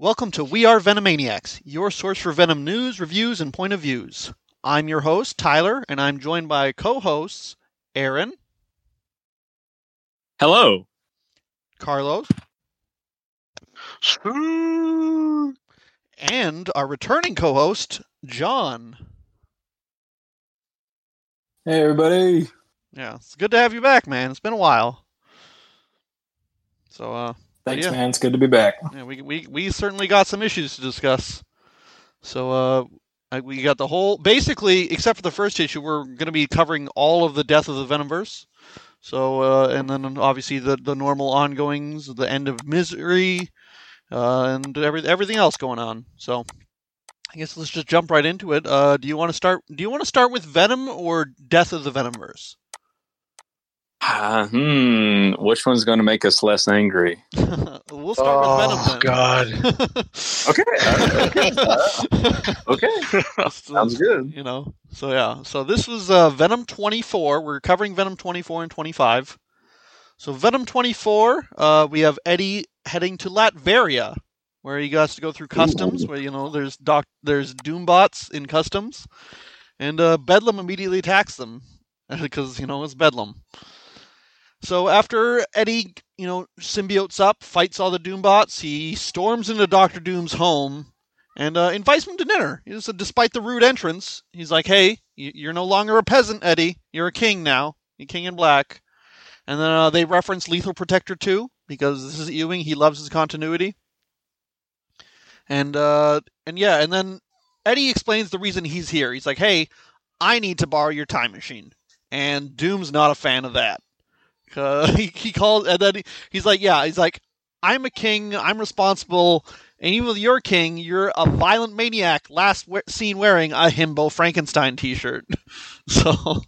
Welcome to We Are Venomaniacs, your source for Venom news, reviews, and point of views. I'm your host, Tyler, and I'm joined by co hosts Aaron, Hello. Carlos, and our returning co host, John. Hey, everybody. Yeah, it's good to have you back, man. It's been a while. So, uh, Thanks, Yeah. man. It's good to be back. yeah, we, we, we certainly got some issues to discuss. So, uh, I- we got the whole, basically, except for the first issue, we're going to be covering all of the death of the Venomverse. So, uh, and then obviously the, the normal ongoings, the end of misery, uh, and every, everything else going on. So, I guess let's just jump right into it. Uh, do you want to start? Do you want to start with Venom or Death of the Venomverse? Ah, hmm. Which one's going to make us less angry? we'll start with Venom Oh. God! Okay. okay. okay. Let's- Sounds good. you know so yeah so this was uh, venom 24 we're covering venom 24 and 25 so venom 24 uh, we have eddie heading to latveria where he has to go through customs where you know there's doc there's doombots in customs and uh, bedlam immediately attacks them because you know it's bedlam so after eddie you know symbiotes up fights all the doombots he storms into dr doom's home and uh, invites him to dinner. He said, despite the rude entrance, he's like, "Hey, you're no longer a peasant, Eddie. You're a king now. You're king in black." And then uh, they reference Lethal Protector 2 because this is Ewing. He loves his continuity. And uh, and yeah, and then Eddie explains the reason he's here. He's like, "Hey, I need to borrow your time machine," and Doom's not a fan of that. Uh, he he calls and then he, he's like, "Yeah," he's like, "I'm a king. I'm responsible." And even with your king, you're a violent maniac. Last we- seen wearing a himbo Frankenstein T-shirt. So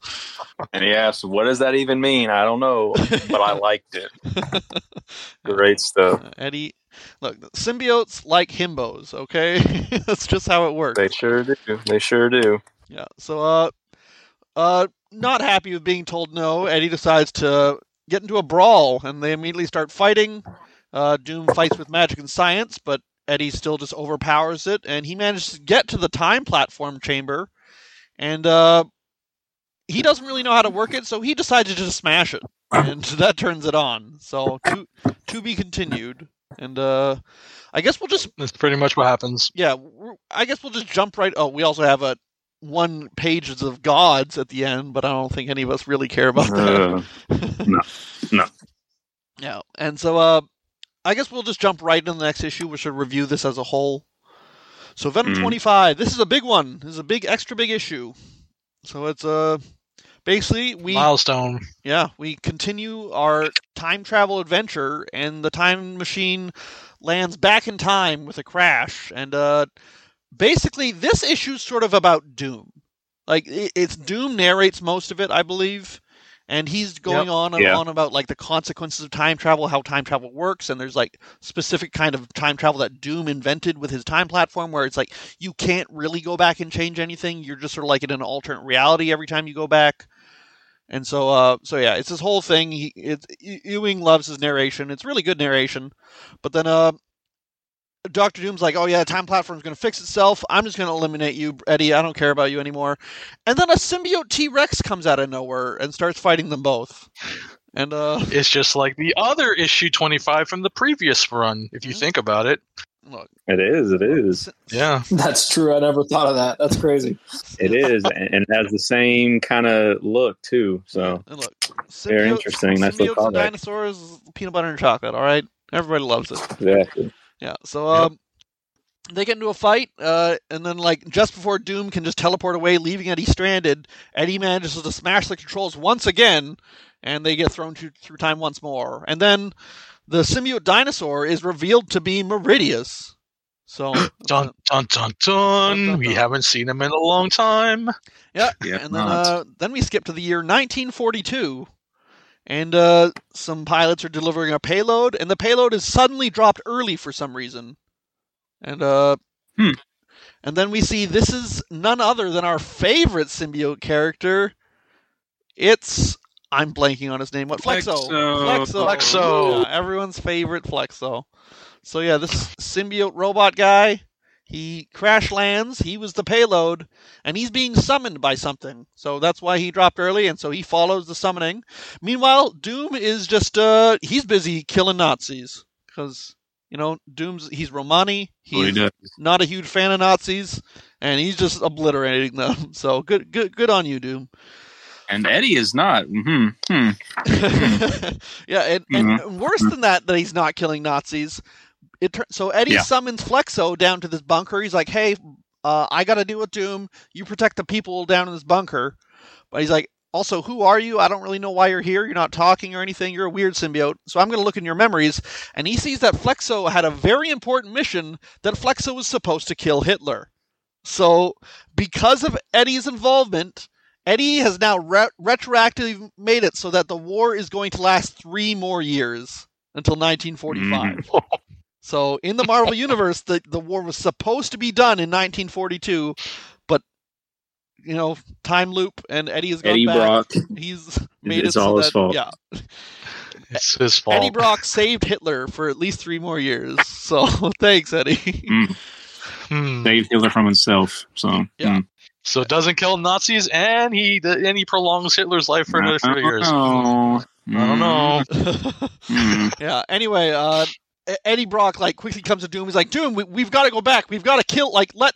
And he asked, "What does that even mean?" I don't know, but I liked it. Great stuff. Eddie, look, symbiotes like himbos. Okay, that's just how it works. They sure do. They sure do. Yeah. So, uh, uh, not happy with being told no, Eddie decides to get into a brawl, and they immediately start fighting. Uh, Doom fights with magic and science, but Eddie still just overpowers it, and he manages to get to the time platform chamber, and uh, he doesn't really know how to work it, so he decides to just smash it, and that turns it on. So, to to be continued, and uh, I guess we'll just That's pretty much what happens. yeah, I guess we'll just jump right. Oh, we also have a one pages of gods at the end, but I don't think any of us really care about that. Uh, no, no. yeah, and so uh, I guess we'll just jump right into the next issue. We should review this as a whole. So Venom Mhm. twenty five. This is a big one. This is a big, extra big issue. So it's uh basically we Milestone. yeah, we continue our time travel adventure, and the time machine lands back in time with a crash. And uh, basically, this issue's sort of about Doom. Like it, it's Doom narrates most of it, I believe, and he's going Yep. on and Yeah. on about like the consequences of time travel, how time travel works, and there's like specific kind of time travel that Doom invented with his time platform, where it's like you can't really go back and change anything. You're just sort of like in an alternate reality every time you go back. And so, uh, so yeah, it's this whole thing. He, it's, E- Ewing loves his narration. It's really good narration. But then, uh, Doctor Doom's like, "Oh yeah, time platform's going to fix itself. I'm just going to eliminate you, Eddie. I don't care about you anymore." And then a symbiote T Rex comes out of nowhere and starts fighting them both. And uh, It's just like the other issue 25 from the previous run, if you Mhm. think about it. look, It is. It is. Yeah. That's true. I never thought of that. That's crazy. It is, and and has the same kind of look too. So and look, Very interesting. Nice little symbiotes and callback. dinosaurs, peanut butter and chocolate. All right, everybody loves it. exactly. Yeah. So um, they get into a fight, uh, and then like just before Doom can just teleport away, leaving Eddie stranded, Eddie manages to smash the controls once again, and they get thrown through, through time once more. And then the symbiote dinosaur is revealed to be Meridius. So Dun, dun, dun, Dun, dun. We haven't seen him in a long time. Yeah, Yeah, and then uh, then we skip to the year 1942, and uh, some pilots are delivering a payload, and the payload is suddenly dropped early for some reason, and uh, Hmm. and then we see this is none other than our favorite symbiote character. It's I'm blanking on his name. What Flexo? Flexo. Flexo. Flexo. Yeah, everyone's favorite Flexo. So yeah, this symbiote robot guy, he crash lands. He was the payload, and he's being summoned by something. So that's why he dropped early, and so he follows the summoning. Meanwhile, Doom is just uh he's busy killing Nazis because you know Doom's he's Romani. Well, he He's not a huge fan of Nazis, and he's just obliterating them. So good, good, good on you, Doom. And Eddie is not. Hmm. Hmm. yeah, and, and worse than that, that he's not killing Nazis. It tur- so Eddie Yeah. summons Flexo down to this bunker. He's like, "Hey, uh, I got to deal with Doom. You protect the people down in this bunker." But he's like, "Also, who are you? I don't really know why you're here. You're not talking or anything. You're a weird symbiote. So I'm going to look in your memories." And he sees that Flexo had a very important mission. That Flexo was supposed to kill Hitler. So because of Eddie's involvement, Eddie has now re- retroactively made it so that the war is going to last three more years until 1945. So in the Marvel universe, the the war was supposed to be done in 1942, but you know, time loop and Eddie has gone Eddie back. Brock. He's made It's it so all his that, fault. Yeah, It's his fault. Eddie Brock saved Hitler for at least three more years. So thanks, Eddie. Hmm. Saved Hitler from himself. So Yeah. hmm. So it doesn't kill Nazis, and he and he prolongs Hitler's life for another three years. Oh, I don't know. Hmm. yeah. Anyway, uh, Eddie Brock like quickly comes to Doom. He's like, Doom, we, we've got to go back. We've got to kill. Like, let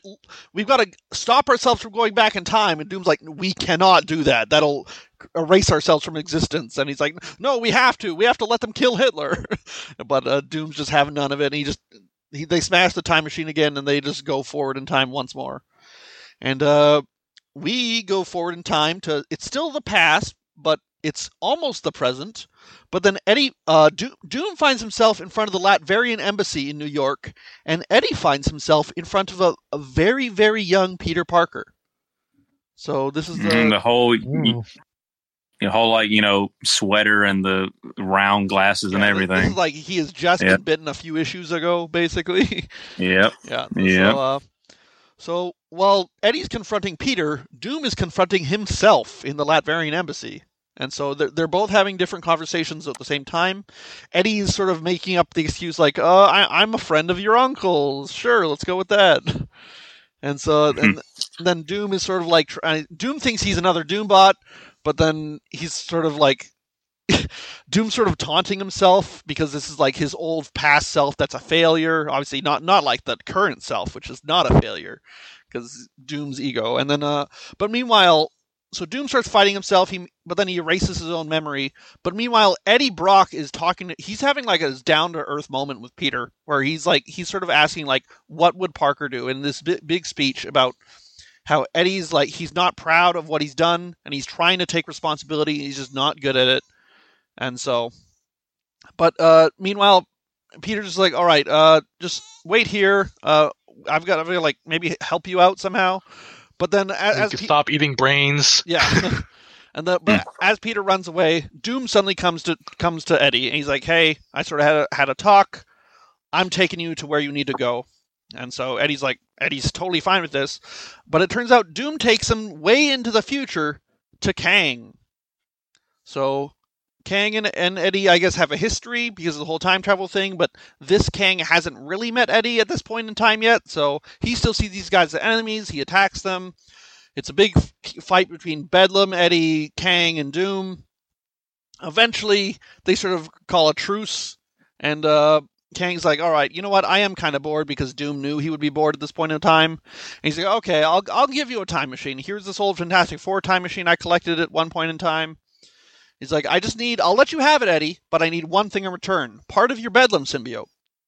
we've got to stop ourselves from going back in time. And Doom's like, we cannot do that. That'll erase ourselves from existence. And he's like, no, we have to. We have to let them kill Hitler. but uh, Doom's just having none of it. And he just he, they smash the time machine again, and they just go forward in time once more. And uh, we go forward in time to it's still the past, but it's almost the present. But then Eddie uh, Doom, Doom finds himself in front of the Latverian embassy in New York, and Eddie finds himself in front of a, a very, very young Peter Parker. So this is the Mm, the whole, Ooh. the whole like you know sweater and the round glasses and yeah, this- This everything. is like he has just Yeah. been bitten a few issues ago, basically. Yep. yeah. Yeah. So, uh, so while Eddie's confronting Peter, Doom is confronting himself in the Latverian embassy. And so they're, they're both having different conversations at the same time. Eddie's sort of making up the excuse like, "Uh, I, I'm a friend of your uncle's. Sure, let's go with that." And so and then Doom is sort of like Doom thinks he's another Doombot, but then he's sort of like Doom sort of taunting himself because this is like his old past self that's a failure. Obviously not not like the current self, which is not a failure because Doom's ego. And then uh but meanwhile so Doom starts fighting himself, he but then he erases his own memory. But meanwhile, Eddie Brock is talking to he's having like a down to earth moment with Peter where he's like he's sort of asking like what would Parker do in this bi- big speech about how Eddie's like he's not proud of what he's done and he's trying to take responsibility, he's just not good at it. And so but uh meanwhile Peter's just like, "All right, uh just wait here. Uh I've got I've got to like maybe help you out somehow." But then as, as Pe- stop eating brains. yeah. and the but mm. as Peter runs away, Doom suddenly comes to comes to Eddie and he's like, "Hey, I sort of had a, had a talk. I'm taking you to where you need to go." And so Eddie's like, Eddie's totally fine with this, but it turns out Doom takes him way into the future to Kang. So Kang and, and Eddie, I guess, have a history because of the whole time travel thing, but this Kang hasn't really met Eddie at this point in time yet, so he still sees these guys as enemies. He attacks them. It's a big fight between Bedlam, Eddie, Kang, and Doom. Eventually, they sort of call a truce, and uh, Kang's like, "All right, you know what? I am kind of bored because Doom knew he would be bored at this point in time." And he's like, "Okay, I'll I'll give you a time machine. Here's this old Fantastic Four time machine I collected at one point in time." He's like, "I just need. I'll let you have it, Eddie, but I need one thing in return: part of your Bedlam symbiote."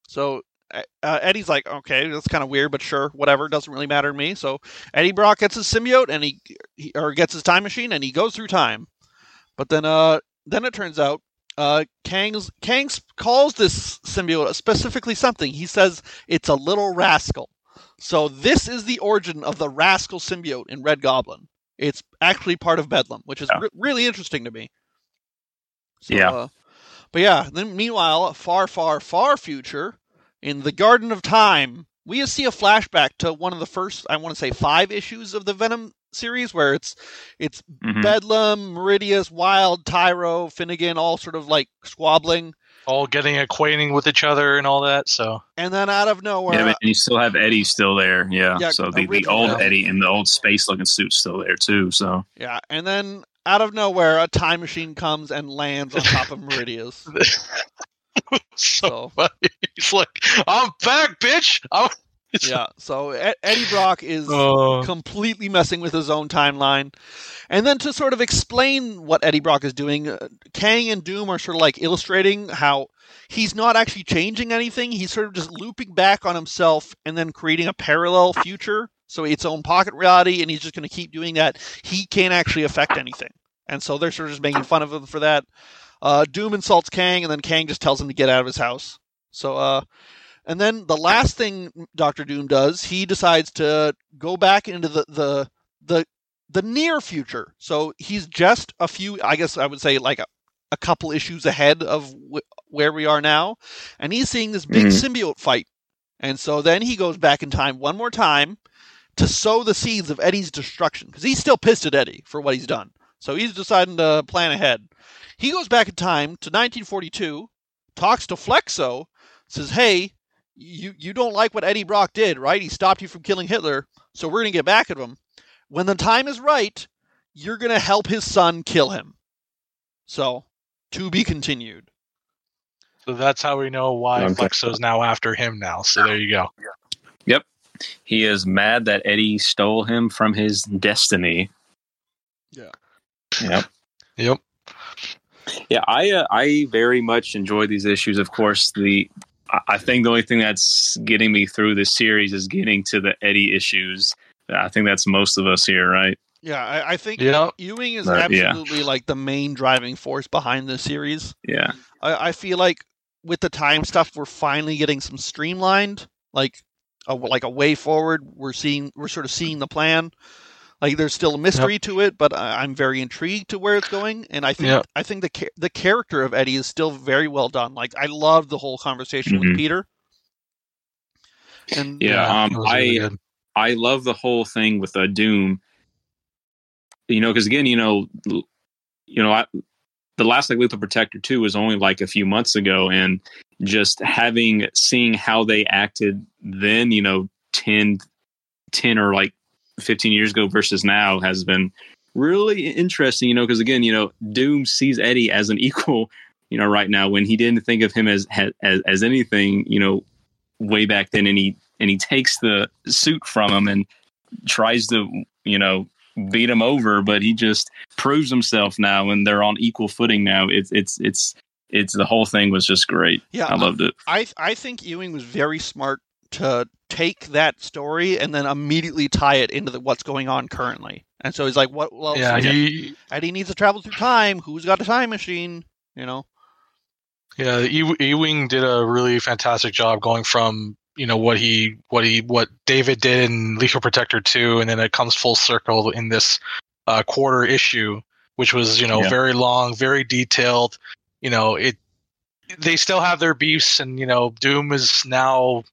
So uh, Eddie's like, "Okay, that's kind of weird, but sure, whatever. Doesn't really matter to me." So Eddie Brock gets his symbiote and he, he or gets his time machine and he goes through time. But then uh then it turns out uh Kang's Kang's calls this symbiote specifically something. He says it's a little rascal. So this is the origin of the rascal symbiote in Red Goblin. It's actually part of Bedlam, which is Yeah. re- really interesting to me. So, Yeah. Uh, but yeah, then meanwhile, far, far, far future, in the Garden of Time, we see a flashback to one of the first, I want to say, five issues of the Venom series, where it's it's Mhm. Bedlam, Meridius, Wild, Tyro, Finnegan, all sort of like squabbling. all getting acquainting with each other and all that. So And then out of nowhere, Yeah, but you still have Eddie still there. Yeah. Yeah, so the, the old Eddie. Eddie in the old space looking suit's still there too. So yeah, and then out of nowhere, a time machine comes and lands on top of Meridius. so So funny. He's like, "I'm back, bitch." I'm yeah, so Eddie Brock is Oh. completely messing with his own timeline. And then to sort of explain what Eddie Brock is doing, uh, Kang and Doom are sort of like illustrating how he's not actually changing anything. He's sort of just looping back on himself and then creating a parallel future, so its own pocket reality, and he's just going to keep doing that. He can't actually affect anything. And so they're sort of just making fun of him for that. Uh, Doom insults Kang, and then Kang just tells him to get out of his house. So, uh, and then the last thing Doctor Doom does, he decides to go back into the the the, the near future. So he's just a few, I guess I would say, like a, a couple issues ahead of w- where we are now, and he's seeing this big symbiote fight. And so then he goes back in time one more time to sow the seeds of Eddie's destruction because he's still pissed at Eddie for what he's done. So he's deciding to plan ahead. He goes back in time to 1942, talks to Flexo, says, "Hey, you you don't like what Eddie Brock did, right? He stopped you from killing Hitler, so we're going to get back at him. When the time is right, you're going to help his son kill him." So, to be continued. So that's how we know why Okay. Flexo's now after him now. So there you go. He is mad that Eddie stole him from his destiny. Yeah. Yep. Yep. Yeah, I uh, I very much enjoy these issues. Of course, the I- I think the only thing that's getting me through this series is getting to the Eddie issues. I think that's most of us here, right? Yeah, I, I think Yeah. Ewing is Right, yeah. absolutely like the main driving force behind this series. Yeah. I, I feel like with the time stuff, we're finally getting some streamlined, like a, like a way forward. We're seeing, we're sort of seeing the plan. Like there's still a mystery to it, but I, I'm very intrigued to where it's going, and I think Yep. I think the the character of Eddie is still very well done. Like I love the whole conversation with Mhm. Peter. And Yeah, um, really I- good. I love the whole thing with uh, Doom. You know, because again, you know, you know, I, the last like Lethal Protector two was only like a few months ago, and just having seeing how they acted then, you know, 10, 10 or like fifteen years ago versus now has been really interesting. You know, because again, you know, Doom sees Eddie as an equal. You know, right now when he didn't think of him as as as anything, you know, way back then, and he and he takes the suit from him and tries to you know beat him over but he just proves himself now and they're on equal footing now it's it's it's it's the whole thing was just great yeah, i loved it I I think Ewing was very smart to take that story and then immediately tie it into the, what's going on currently. And so he's like, "What? Well, Yeah, so he Eddie needs to travel through time. Who's got a time machine? You know? Yeah, Ewing did a really fantastic job going from you know what he what he what David did in Lethal Protector two, and then it comes full circle in this uh, quarter issue, which was you know Yeah. very long, very detailed. You know it. They still have their beefs, and you know Doom is now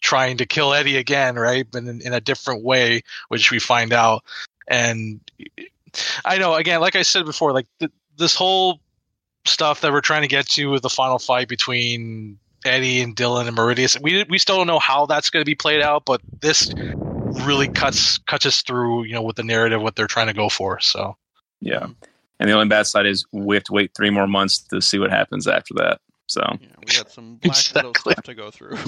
trying to kill Eddie again, right? But in, in a different way, which we find out. And I know, again, like I said before, like th- this whole stuff that we're trying to get to with the final fight between Eddie and Dylan and Meridius. We we still don't know how that's going to be played out, but this really cuts cuts us through, you know, with the narrative what they're trying to go for. So yeah and the only bad side is we have to wait three more months to see what happens after that so Yeah, we got some Black Exactly. stuff to go through.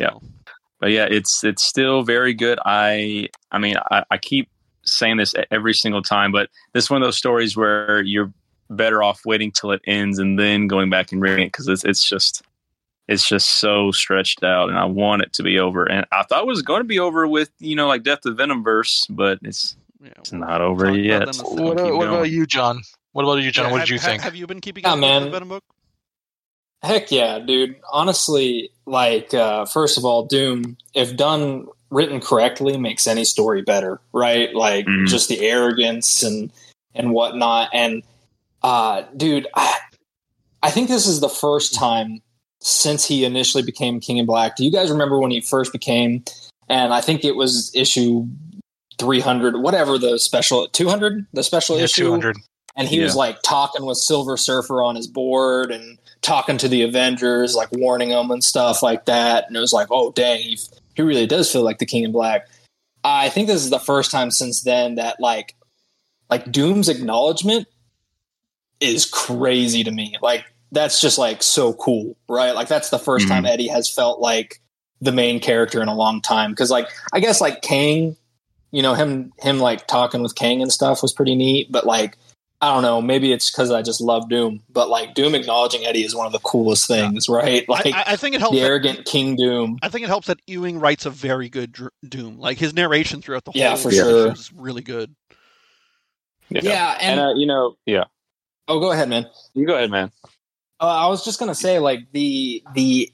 Yeah. So, but yeah it's it's still very good i i mean i, I keep saying this every single time but this is one of those stories where you're better off waiting till it ends and then going back and reading it because it's, it's just it's just so stretched out and i want it to be over and i thought it was going to be over with you know like death of venomverse but it's yeah, it's not over yet them in a so second. we'll what, keep what about you, John? What about you, John? Yeah, what have, did you ha- think? Have you been keeping Yeah, up with man. the Venom book? Heck yeah, dude. Honestly, like uh, first of all, Doom, if done written correctly, makes any story better, right? Like Mhm. just the arrogance and and whatnot. And uh, dude, I, I think this is the first time since he initially became King in Black. Do you guys remember when he first became? And I think it was issue three hundred, whatever the special two hundred, the special yeah, issue two hundred. and he was like talking with Silver Surfer on his board and talking to the Avengers, like warning them and stuff like that. And it was like, oh dang, he, he really does feel like the King in Black. I think this is the first time since then that like like Doom's acknowledgement is crazy to me. Like that's just like so cool, right? Like that's the 1st Mhm. time Eddie has felt like the main character in a long time. Because like I guess like Kang, you know him him like talking with Kang and stuff was pretty neat. But like I don't know, maybe it's because I just love Doom. But like Doom acknowledging Eddie is one of the coolest things, right? Like I, I think it helps. the That, arrogant King Doom. I think it helps that Ewing writes a very good dr- Doom. Like his narration throughout the whole Yeah, for sure. is really good. Yeah. Yeah, and, And, uh, you know, yeah. Oh, go ahead, man. You go ahead, man. Uh, I was just gonna say, like the the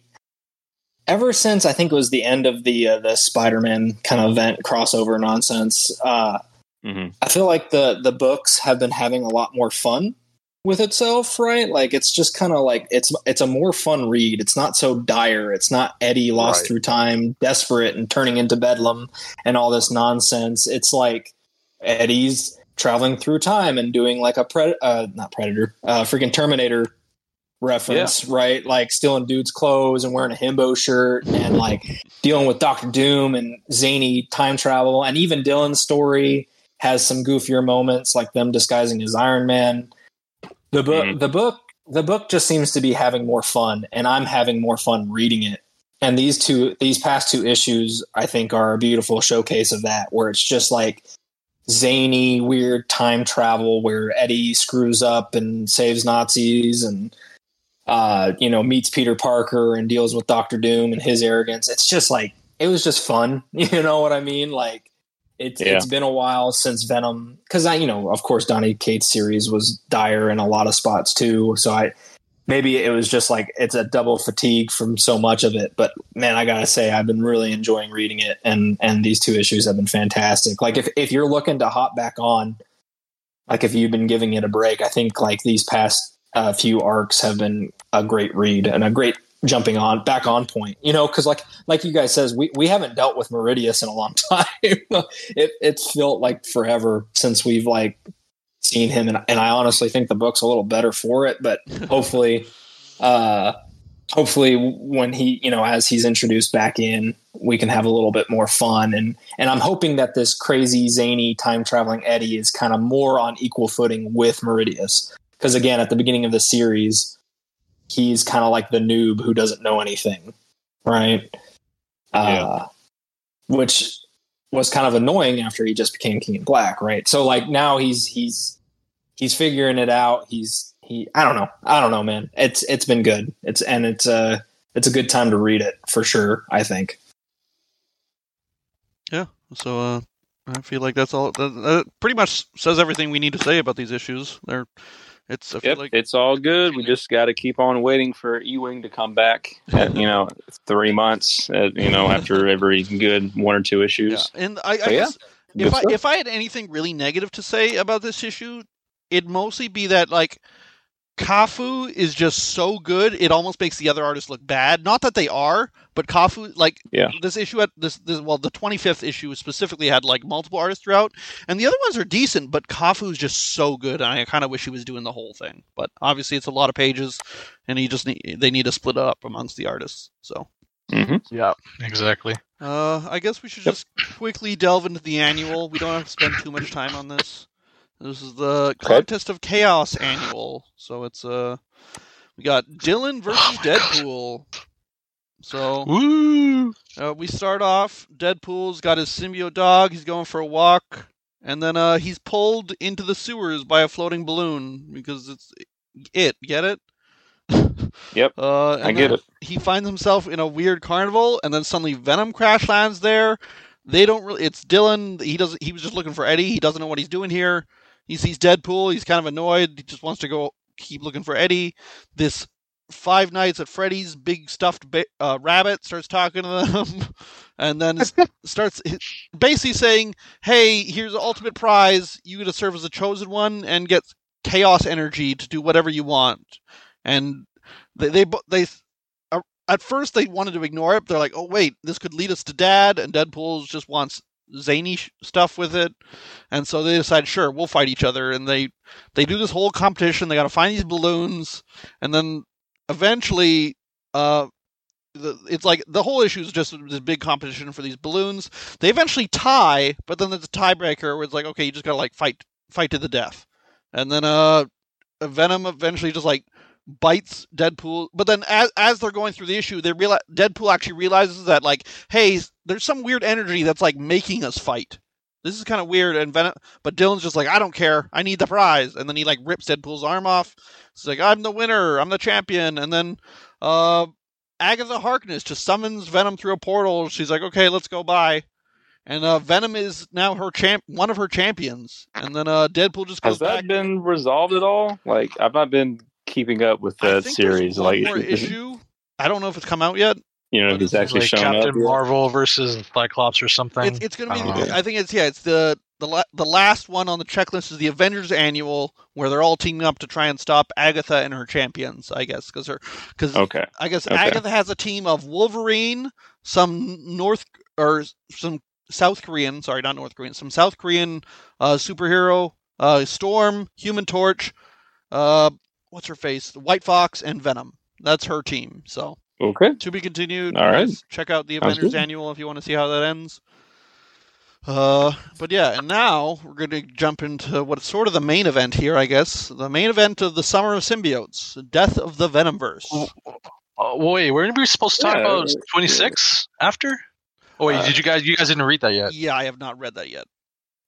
ever since I think it was the end of the uh, the Spider Man kind of event crossover nonsense. Uh, hmm I feel like the the books have been having a lot more fun with itself, right? Like it's just kind of like it's it's a more fun read. It's not so dire. It's not Eddie lost Right. through time, desperate and turning into bedlam and all this nonsense. It's like Eddie's traveling through time and doing like a pred uh not predator, uh freaking Terminator reference, right? Like stealing dudes' clothes and wearing a himbo shirt and like dealing with Doctor Doom and zany time travel and even Dylan's story has some goofier moments like them disguising as Iron Man. The book Mhm. the book the book just seems to be having more fun and I'm having more fun reading it. And these two these past two issues I think are a beautiful showcase of that where it's just like zany weird time travel where Eddie screws up and saves Nazis and uh, you know, meets Peter Parker and deals with Doctor Doom and his arrogance. It's just like it was just fun. You know what I mean? Like it's Yeah. it's been a while since Venom because I you know of course Donny Cates series was dire in a lot of spots too. So I maybe it was just like it's a double fatigue from so much of it. But man, I gotta say I've been really enjoying reading it and and these two issues have been fantastic. Like if if you're looking to hop back on, like if you've been giving it a break, I think like these past uh, few arcs have been a great read and a great jumping on back on point you know because like like you guys says we, we haven't dealt with meridius in a long time it, it's felt like forever since we've like seen him and, and i honestly think the book's a little better for it but hopefully uh hopefully when he you know as he's introduced back in we can have a little bit more fun and and i'm hoping that this crazy zany time traveling eddie is kind of more on equal footing with meridius because again at the beginning of the series he's kind of like the noob who doesn't know anything right? Uh, which was kind of annoying after he just became king in black right so like now he's he's he's figuring it out he's he i don't know i don't know man it's it's been good it's and it's uh it's a good time to read it for sure i think Yeah. So uh, I feel like that's all. That, that pretty much says everything we need to say about these issues. They're, it's. Yep, like it's all good. We just got to keep on waiting for Ewing to come back. At, you know, three months. At, you know, after every good one or two yeah. issues. And I, I yeah, guess if I if I had anything really negative to say about this issue, it'd mostly be that like CAFU is just so good it almost makes the other artists look bad. Not that they are, but CAFU like Yeah. this issue at this, this well the 25th issue specifically had like multiple artists throughout and the other ones are decent but CAFU is just so good and I kind of wish he was doing the whole thing. But obviously it's a lot of pages and he just need, they need to split it up amongst the artists. So hmm Yeah, exactly. uh, I guess we should Yep. just quickly delve into the annual. We don't have to spend too much time on this. This is the Contest of Chaos annual. So it's uh, we got Dylan versus Oh my God. Deadpool. So Woo! uh, we start off. Deadpool's got his symbiote dog. He's going for a walk, and then uh, he's pulled into the sewers by a floating balloon because it's it. Get it? Yep, Uh, and I get it. He finds himself in a weird carnival, and then suddenly Venom crash lands there. They don't really. It's Dylan. He doesn't. He was just looking for Eddie. He doesn't know what he's doing here. He sees Deadpool. He's kind of annoyed. He just wants to go keep looking for Eddie. This Five Nights at Freddy's big stuffed ba- uh, rabbit starts talking to them, and then starts basically saying, "Hey, here's the ultimate prize. You get to serve as a chosen one and get chaos energy to do whatever you want." And they they they uh, at first they wanted to ignore it. But they're like, "Oh wait, this could lead us to Dad," and Deadpool just wants zany sh- stuff with it, and so they decide, "Sure, we'll fight each other." And they they do this whole competition. They got to find these balloons, and then eventually, uh, the, it's like the whole issue is just this big competition for these balloons. They eventually tie, but then there's a tiebreaker where it's like, okay, you just gotta like fight fight to the death, and then uh, Venom eventually just like bites Deadpool. But then as as they're going through the issue, they realize Deadpool actually realizes that like, hey, there's some weird energy that's like making us fight. This is kind of weird, and Venom, but Dylan's just like, I don't care, I need the prize, and then he like rips Deadpool's arm off. It's like I'm the winner, I'm the champion, and then uh, Agatha Harkness just summons Venom through a portal. She's like, okay, let's go by. And uh, Venom is now her champ, one of her champions. And then uh, Deadpool just goes Has that back. been resolved at all? Like I've not been keeping up with I the think series. one Like more issue. I don't know if it's come out yet. you know, What he's actually like shown Captain up. yet? Marvel versus Cyclops or something. It's, it's going to be. I know. I think it's yeah. It's the the la- the last one on the checklist is the Avengers Annual, where they're all teaming up to try and stop Agatha and her champions. I guess because her because Okay. I guess Okay. Agatha has a team of Wolverine, some North or some South Korean, sorry, not North Korean, some South Korean uh, superhero, uh, Storm, Human Torch, uh, what's her face, White Fox, and Venom. That's her team. So Okay. to be continued. All right. Check out the Avengers. Annual if you want to see how that ends. Uh, but yeah, and now we're going to jump into what's sort of the main event here, I guess. The main event of the Summer of Symbiotes, Death of the Venomverse. Oh, wait, weren't we supposed to talk Yeah, about yeah. 26 after? Oh wait, Uh, did you guys? You guys didn't read that yet? Yeah, I have not read that yet.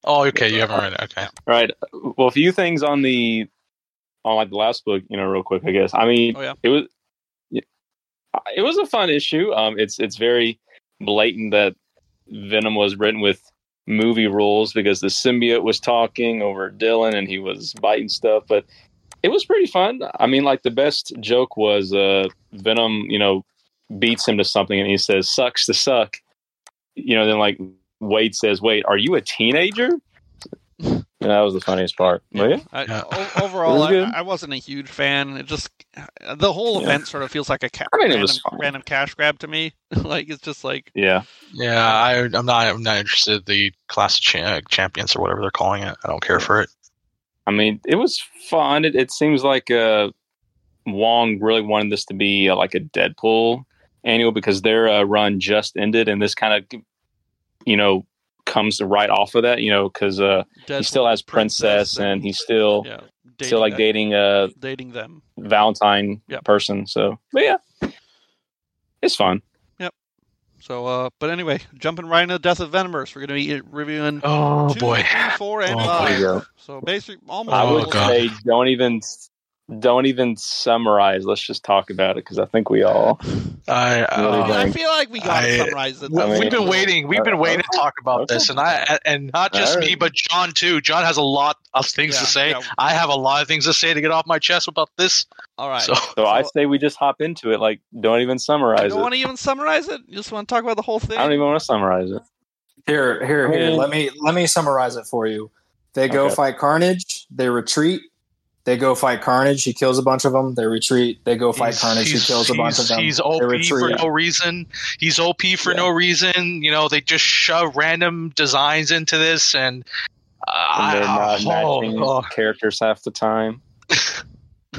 Oh, okay, you haven't read it. Okay. All right. Well, a few things on the on like the last book, you know, real quick. I guess. I mean, Oh, yeah. it was it was a fun issue. Um, it's it's very blatant that Venom was written with movie rules because the symbiote was talking over Dylan and he was biting stuff, but it was pretty fun. I mean, like the best joke was uh, Venom, you know, beats him to something and he says "sucks to suck," you know. Then like Wade says, "Wait, are you a teenager?" And that was the funniest part. But yeah, I, Yeah. o- overall, was. I, I wasn't a huge fan. It just the whole Yeah. event sort of feels like a ca- I mean, random, random cash grab to me. like it's just like yeah. Yeah, I, I'm not. I'm not interested. The class of cha- champions or whatever they're calling it. I don't care for it. I mean, it was fun. It, it seems like uh, Wong really wanted this to be uh, like a Deadpool annual because their uh, run just ended, and this kind of, you know, comes to right off of that. You know, because uh, he still has Princess, and he's still yeah, still like that- dating a dating them. Valentine Yep. person. So, but yeah, it's fun. Yep. So, uh, but anyway, jumping right into Death of Venomverse, we're going to be reviewing Oh two, boy. three, four, and Oh, boy. five. There you go. So basically, almost. I would say don't even don't even summarize. Let's just talk about it because I think we all. I, uh, don't. I feel like we got to I- summarize it. we- I mean- we've been waiting. We've been waiting to talk about okay. this, and I and not just All me, but John too. John has a lot of things Yeah, to say. yeah. I have a lot of things to say to get off my chest about this. All right. So So I say we just hop into it. Like, don't even you summarize don't it. want to even summarize it. You just want to talk about the whole thing. I don't even want to summarize it. Here, here, here. Um, Let me let me summarize it for you. They go Okay. fight Carnage. They retreat. They go fight Carnage. He kills a bunch of them. They retreat. They go fight he's, Carnage. He kills a bunch of them. He's OP for no reason. He's OP for Yeah. no reason. You know, they just shove random designs into this, and, uh, And they're not I- matching oh, oh. characters half the time.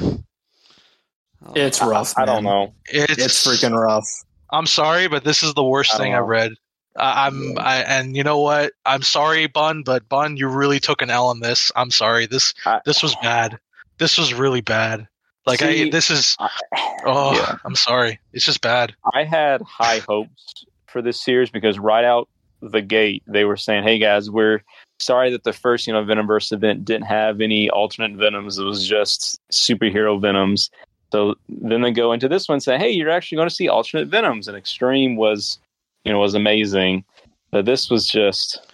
Oh, It's rough. I don't know. It's, It's freaking rough. I'm sorry, but this is the worst I thing I've read. I, I'm, I, and you know what? I'm sorry, Bunn, but Bunn, you really took an L on this. I'm sorry. This, I- this was bad. This was really bad. Like I, this is. Oh, yeah. I'm sorry. It's just bad. I had high hopes for this series because right out the gate they were saying, "Hey guys, we're sorry that the first you know Venomverse event didn't have any alternate venoms. It was just superhero venoms." So then they go into this one and say, "Hey, you're actually going to see alternate venoms." And Extreme was, you know, was amazing, but this was just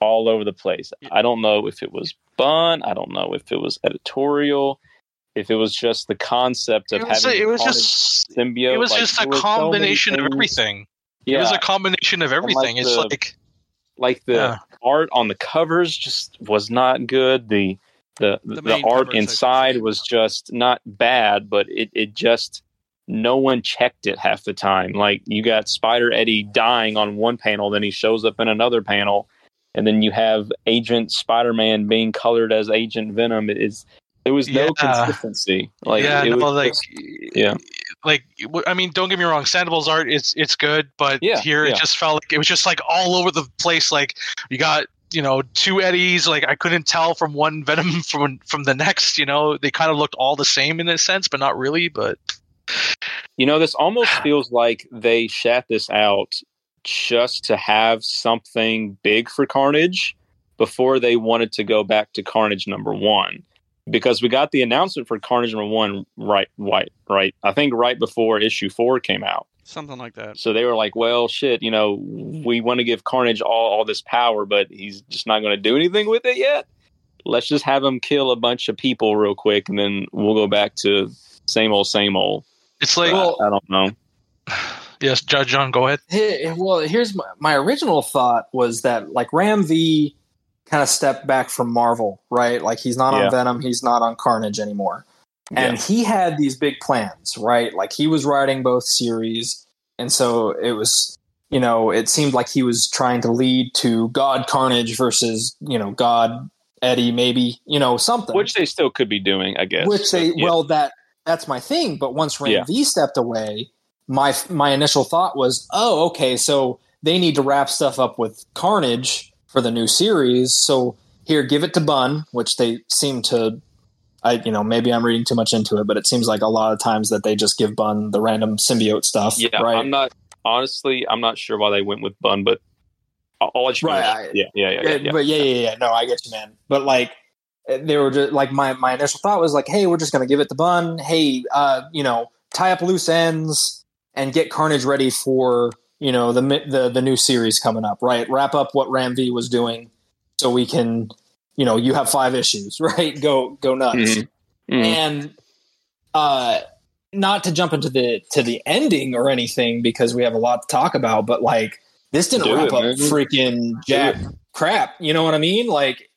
all over the place. I don't know if it was Bunn. I don't know if it was editorial. If it was just the concept of It was, having it was just. symbiote, It was like, just a were so combination of everything. Yeah, It was a combination of everything. it's the- like like the Yeah. art on the covers just was not good. The the The the, main art covers, I should inside was just not bad, but it it just no one checked it half the time. Like you got Spider Eddie dying on one panel, then he shows up in another panel, and then you have Agent Spider Man being colored as Agent Venom. It is There was no Yeah. consistency. Like yeah, no, was like yeah. like I mean, don't get me wrong, Sandoval's art it's it's good, but Yeah, here yeah. it just felt like it was just like all over the place. Like you got you know two Eddies, like I couldn't tell from one Venom from from the next. You know, they kind of looked all the same in a sense, but not really. But You know, this almost feels like they shat this out just to have something big for Carnage before they wanted to go back to Carnage number one. Because we got the announcement for Carnage number one right, right, right. I think right before issue four came out. Something like that. So they were like, "Well, shit, you know, we want to give Carnage all, all this power, but he's just not going to do anything with it yet. Let's just have him kill a bunch of people real quick, and then we'll go back to same old, same old." it's like Well- I don't know. yes, Judge John, go ahead. Hey, well, here's my, my original thought was that like Ram V kind of stepped back from Marvel, right? Like he's not Yeah. on Venom, he's not on Carnage anymore. And he had these big plans, right? Like he was writing both series. And so it was, you know, it seemed like he was trying to lead to God Carnage versus, you know, God Eddie, maybe, you know, something. Which they still could be doing, I guess. which they but yeah. well that that's my thing but once Ram Yeah. V stepped away my my initial thought was oh okay so they need to wrap stuff up with Carnage for the new series so here give it to Bunn which they seem to I you know maybe I'm reading too much into it but it seems like a lot of times that they just give Bunn the random symbiote stuff yeah, right I'm not honestly, I'm not sure why they went with Bunn, but I'll, let you Right. I- yeah, yeah, yeah, yeah, Yeah. But yeah, yeah, yeah. No, I get you, man. But like, they were just like my my initial thought was like, hey, we're just gonna give it to Bunn. Hey, uh, you know, tie up loose ends and get Carnage ready for you know the the the new series coming up. Right, wrap up what Ram V was doing, so we can, you know, you have five issues. Right, go go nuts. Mhm. Mhm. And uh, not to jump into the to the ending or anything because we have a lot to talk about, but like this didn't Do wrap it, up man. freaking jack crap. You know what I mean? Like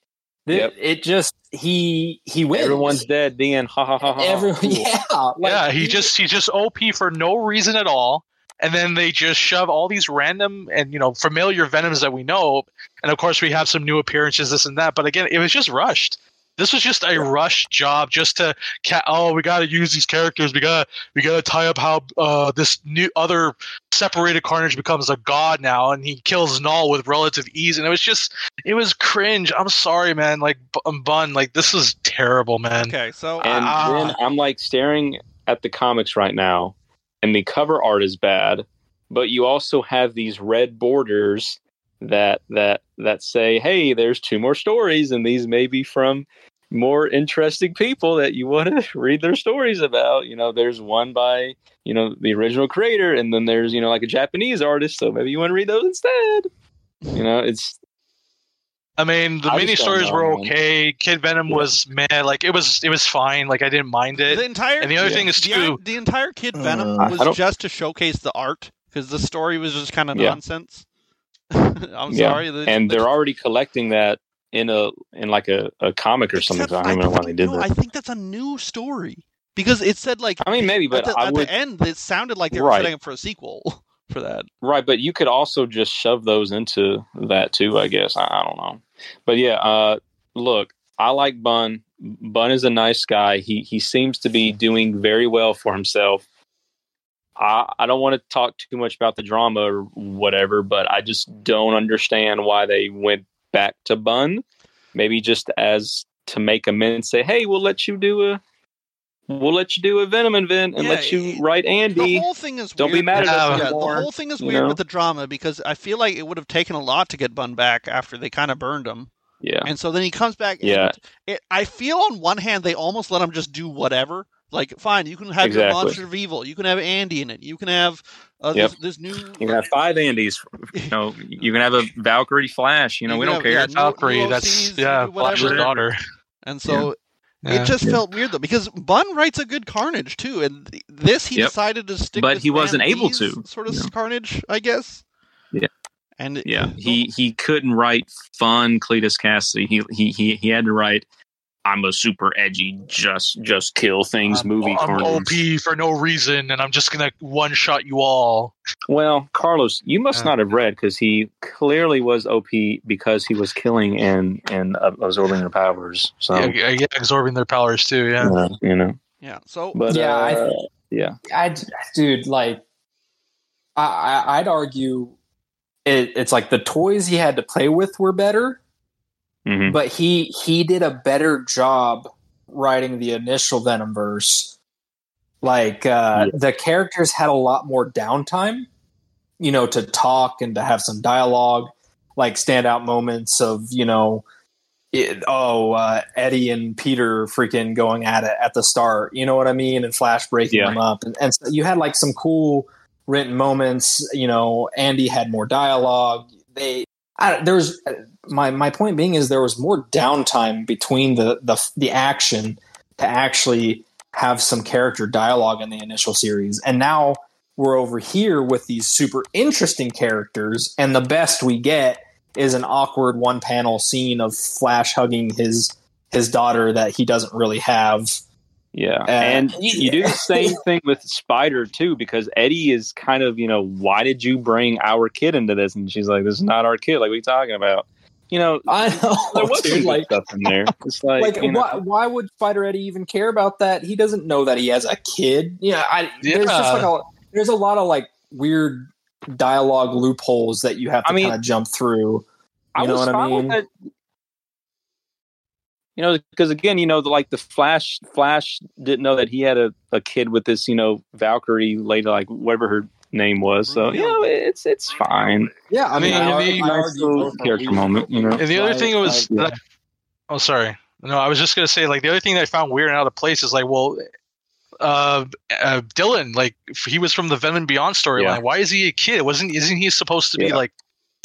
th- Yep. it just he he wins. Everyone's dead. The end. Ha ha ha ha. Every, Cool. yeah, like, yeah, he just he's just OP for no reason at all. And then they just shove all these random and you know familiar venoms that we know, and of course we have some new appearances, this and that. But again, it was just rushed. This was just a rush job, just to ca- oh we got to use these characters, we got to we got to tie up how uh, this new other separated Carnage becomes a god now, and he kills Knull with relative ease, and it was just it was cringe. I'm sorry, man. Like B- Bunn, like this is terrible, man. Okay, so And Ah. then I'm like staring at the comics right now, and the cover art is bad, but you also have these red borders that that that say, "Hey, there's two more stories, and these may be from more interesting people that you want to read their stories about." You know, there's one by you know the original creator, and then there's you know like a Japanese artist, so maybe you want to read those instead. You know, it's I mean, the I mini stories know, were man. okay. Kid Venom Yeah. was man, like it was it was fine. Like I didn't mind it. the entire and the other yeah. thing is too. the entire Kid Venom Uh, was just to showcase the art because the story was just kind of Yeah. nonsense. I'm Yeah, sorry, the- and the- they're already collecting that in a in like a, a comic or something. I don't even know why they did no, that. I think that's a new story because it said like I mean, maybe, but at, the, at would the end it sounded like they were Right. setting up for a sequel for that. right. But you could also just shove those into that too. I guess I, I don't know. But yeah, uh, look, I like Bunn. Bunn is a nice guy. He he seems to be doing very well for himself. I, I don't want to talk too much about the drama or whatever, but I just don't understand why they went back to Bunn. Maybe just as to make amends, say, "Hey, we'll let you do a, we'll let you do a Venom event and Yeah, let you it- write The Andi. whole thing is Don't be mad at us Yeah, the whole thing is you weird know? with the drama because I feel like it would have taken a lot to get Bunn back after they kind of burned him, Yeah, and so then he comes back. Yeah. and it, I feel on one hand they almost let him just do whatever. Like, fine, you can have your monster of evil. You can have Andi in it. You can have uh, Yep. this, this new. you can have five Andis. You know, you can have a Valkyrie Flash. You know, You we don't have- care. yeah, Valkyrie, new that's yeah, whatever. Flash's daughter. And so Yeah. it just felt weird though because Bunn writes a good Carnage too, and this he Yep. decided to stick. But with he wasn't able to, sort of you know. Carnage, I guess. Yeah. And Yeah, he he couldn't write fun Cletus Kasady. He he he he had to write I'm a super edgy, just just kill things I'm, movie. I'm cartoons. OP for no reason, and I'm just gonna one shot you all. Well, Carlos, you must Uh. not have read because he clearly was OP because he was killing and and uh, absorbing their powers. So yeah, yeah, yeah, absorbing their powers too. Yeah. uh, you know, Yeah. So but Yeah, I- uh, yeah, I, dude, like, I, I, I'd argue it, it's like the toys he had to play with were better, hmm but he he did a better job writing the initial Venom verse. Like, uh, the characters had a lot more downtime, you know, to talk and to have some dialogue, like standout moments of, you know, it, oh, uh, Eddie and Peter freaking going at it at the start. You know what I mean? And Flash breaking Yeah. them up, and, and so you had like some cool written moments. You know, Andi had more dialogue. They I, there was my my point being is there was more downtime between the the the action to actually have some character dialogue in the initial series, and now we're over here with these super interesting characters, and the best we get is an awkward one panel scene of Flash hugging his his daughter that he doesn't really have. Yeah. Uh, and you do the same thing with Spider too, because Eddie is kind of you know, why did you bring our kid into this? And she's like, this is not our kid. Like, what are you talking about? You know, I know, there was some like stuff in there. It's like, like you know, why, why would Spider Eddie even care about that? He doesn't know that he has a kid. Yeah, I there's just like a there's a lot of like weird dialogue loopholes that you have to I mean, kind of jump through. I You know was what I fine with mean? that. You know, because again, you know, the, like the Flash, Flash didn't know that he had a, a kid with this, you know, Valkyrie lady, like whatever her name was. So you know, it's it's fine. Yeah, I I mean, mean, I, I argue- mean- I Nice argue little character weird. moment, you know. And the other Right, thing was, right. that- oh, sorry. No, I was just gonna say, like, the other thing that I found weird and out of place is like, well, uh, uh Dylan, like, he was from the Venom Beyond storyline. Yeah. Why is he a kid? Wasn't isn't he supposed to be like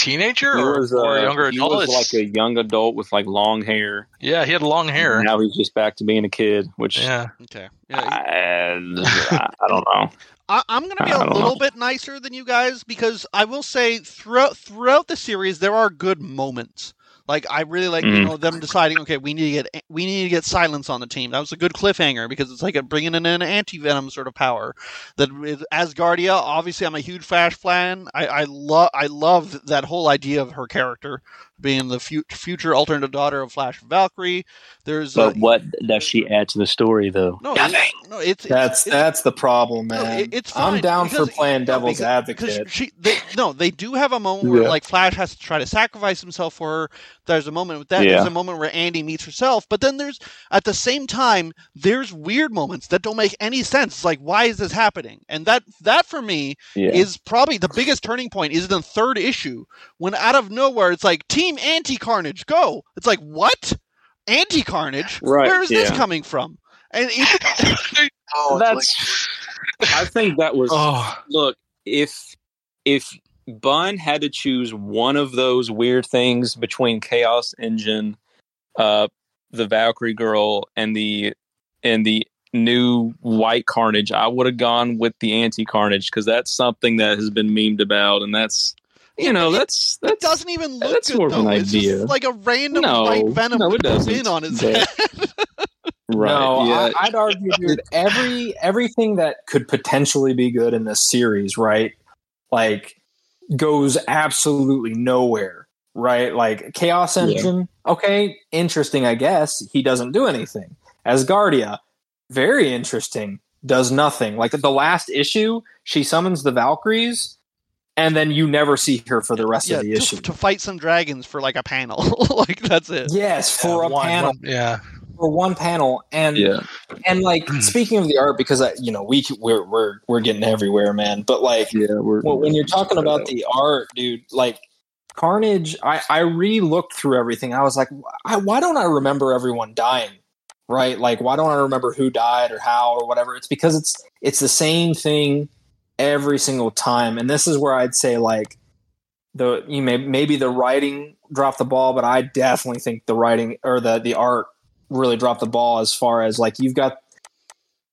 teenager He or, was, or a uh, younger he adult? was like a young adult with like long hair. yeah, he had long hair. Now he's just back to being a kid, which Yeah, okay. Yeah, I, I don't know. I, I'm going to be I a little know. bit nicer than you guys because I will say throughout throughout the series there are good moments. Like I really like you Mhm. know them deciding okay we need to get we need to get silence on the team. That was a good cliffhanger because it's like a bringing in an anti venom sort of power. That with Asgardia, obviously I'm a huge Flash fan. I I love I love that whole idea of her character being the fu- future alternate daughter of Flash and Valkyrie. There's uh, But what does she add to the story, though? no Nothing. it's, no it's, it's That's it's, that's the problem, No, man. it- it's fine, I'm down because- for playing devil's because- because advocate. she, they, no, they do have a moment where Yeah. like Flash has to try to sacrifice himself for her. There's a moment with that. Yeah. There's a moment where Andi meets herself, but then there's at the same time there's weird moments that don't make any sense. It's like why is this happening? And that that for me Yeah. is probably the biggest turning point. Is the third issue when out of nowhere it's like Team Anti Carnage go. It's like what Anti Carnage? Right, Where is this coming from? And it, oh, it's That's. I think that was. oh, look if if Bunn had to choose one of those weird things between Chaos Engine, uh, the Valkyrie Girl, and the and the new White Carnage, I would have gone with the Anti Carnage because that's something that has been memed about, and that's you know It- that's It that's doesn't even look that's good more of an though. It's just like a random No, white venom no, it doesn't. pin on his But- head. right. No, yeah. I, I'd argue, dude, every everything that could potentially be good in this series, right? Like goes absolutely nowhere, right? Like Chaos Yeah. Engine, okay, interesting, I guess. He doesn't do anything. Asgardia, very interesting, does nothing. Like the last issue, she summons the Valkyries, and then you never see her for the rest yeah, of the to, issue. to fight some dragons for like a panel. like that's it. yes, for yeah, a one- panel, one- yeah. for one panel, and yeah. and like mm. speaking of the art, because I, you know we we're we're we're getting everywhere, man. But like Yeah, we're, well, when you're talking about the art, dude, like Carnage, I I re-looked through everything. I was like, I, why don't I remember everyone dying? Right? Like, why don't I remember who died or how or whatever? It's because it's it's the same thing every single time, and this is where I'd say like the you may maybe the writing dropped the ball, but I definitely think the writing or the the art really dropped the ball as far as like you've got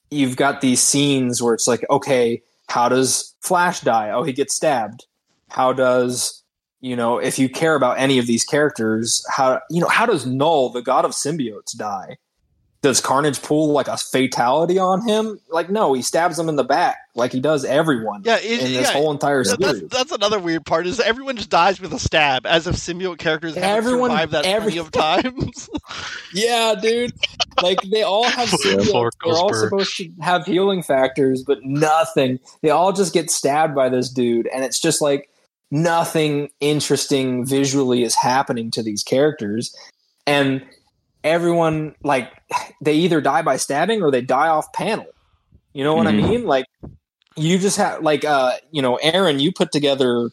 you've got these scenes where it's like okay how does flash die? Oh he gets stabbed. How does you know if you care about any of these characters how you know how does Knull the god of symbiotes die does Carnage pull like a fatality on him? Like, no, he stabs him in the back like he does everyone Yeah, it, in this yeah, whole entire that- that's, series. that's another weird part is everyone just dies with a stab, as if symbiote characters haven't Everyone- survived that every- plenty of times. Yeah, dude. Like they all have Poor symbiotes. They're all supposed to have healing factors, but nothing. They all just get stabbed by this dude, and it's just like nothing interesting visually is happening to these characters. And everyone like they either die by stabbing or they die off panel. You know what Mhm. I mean? Like you just have like uh you know, Aaron, you put together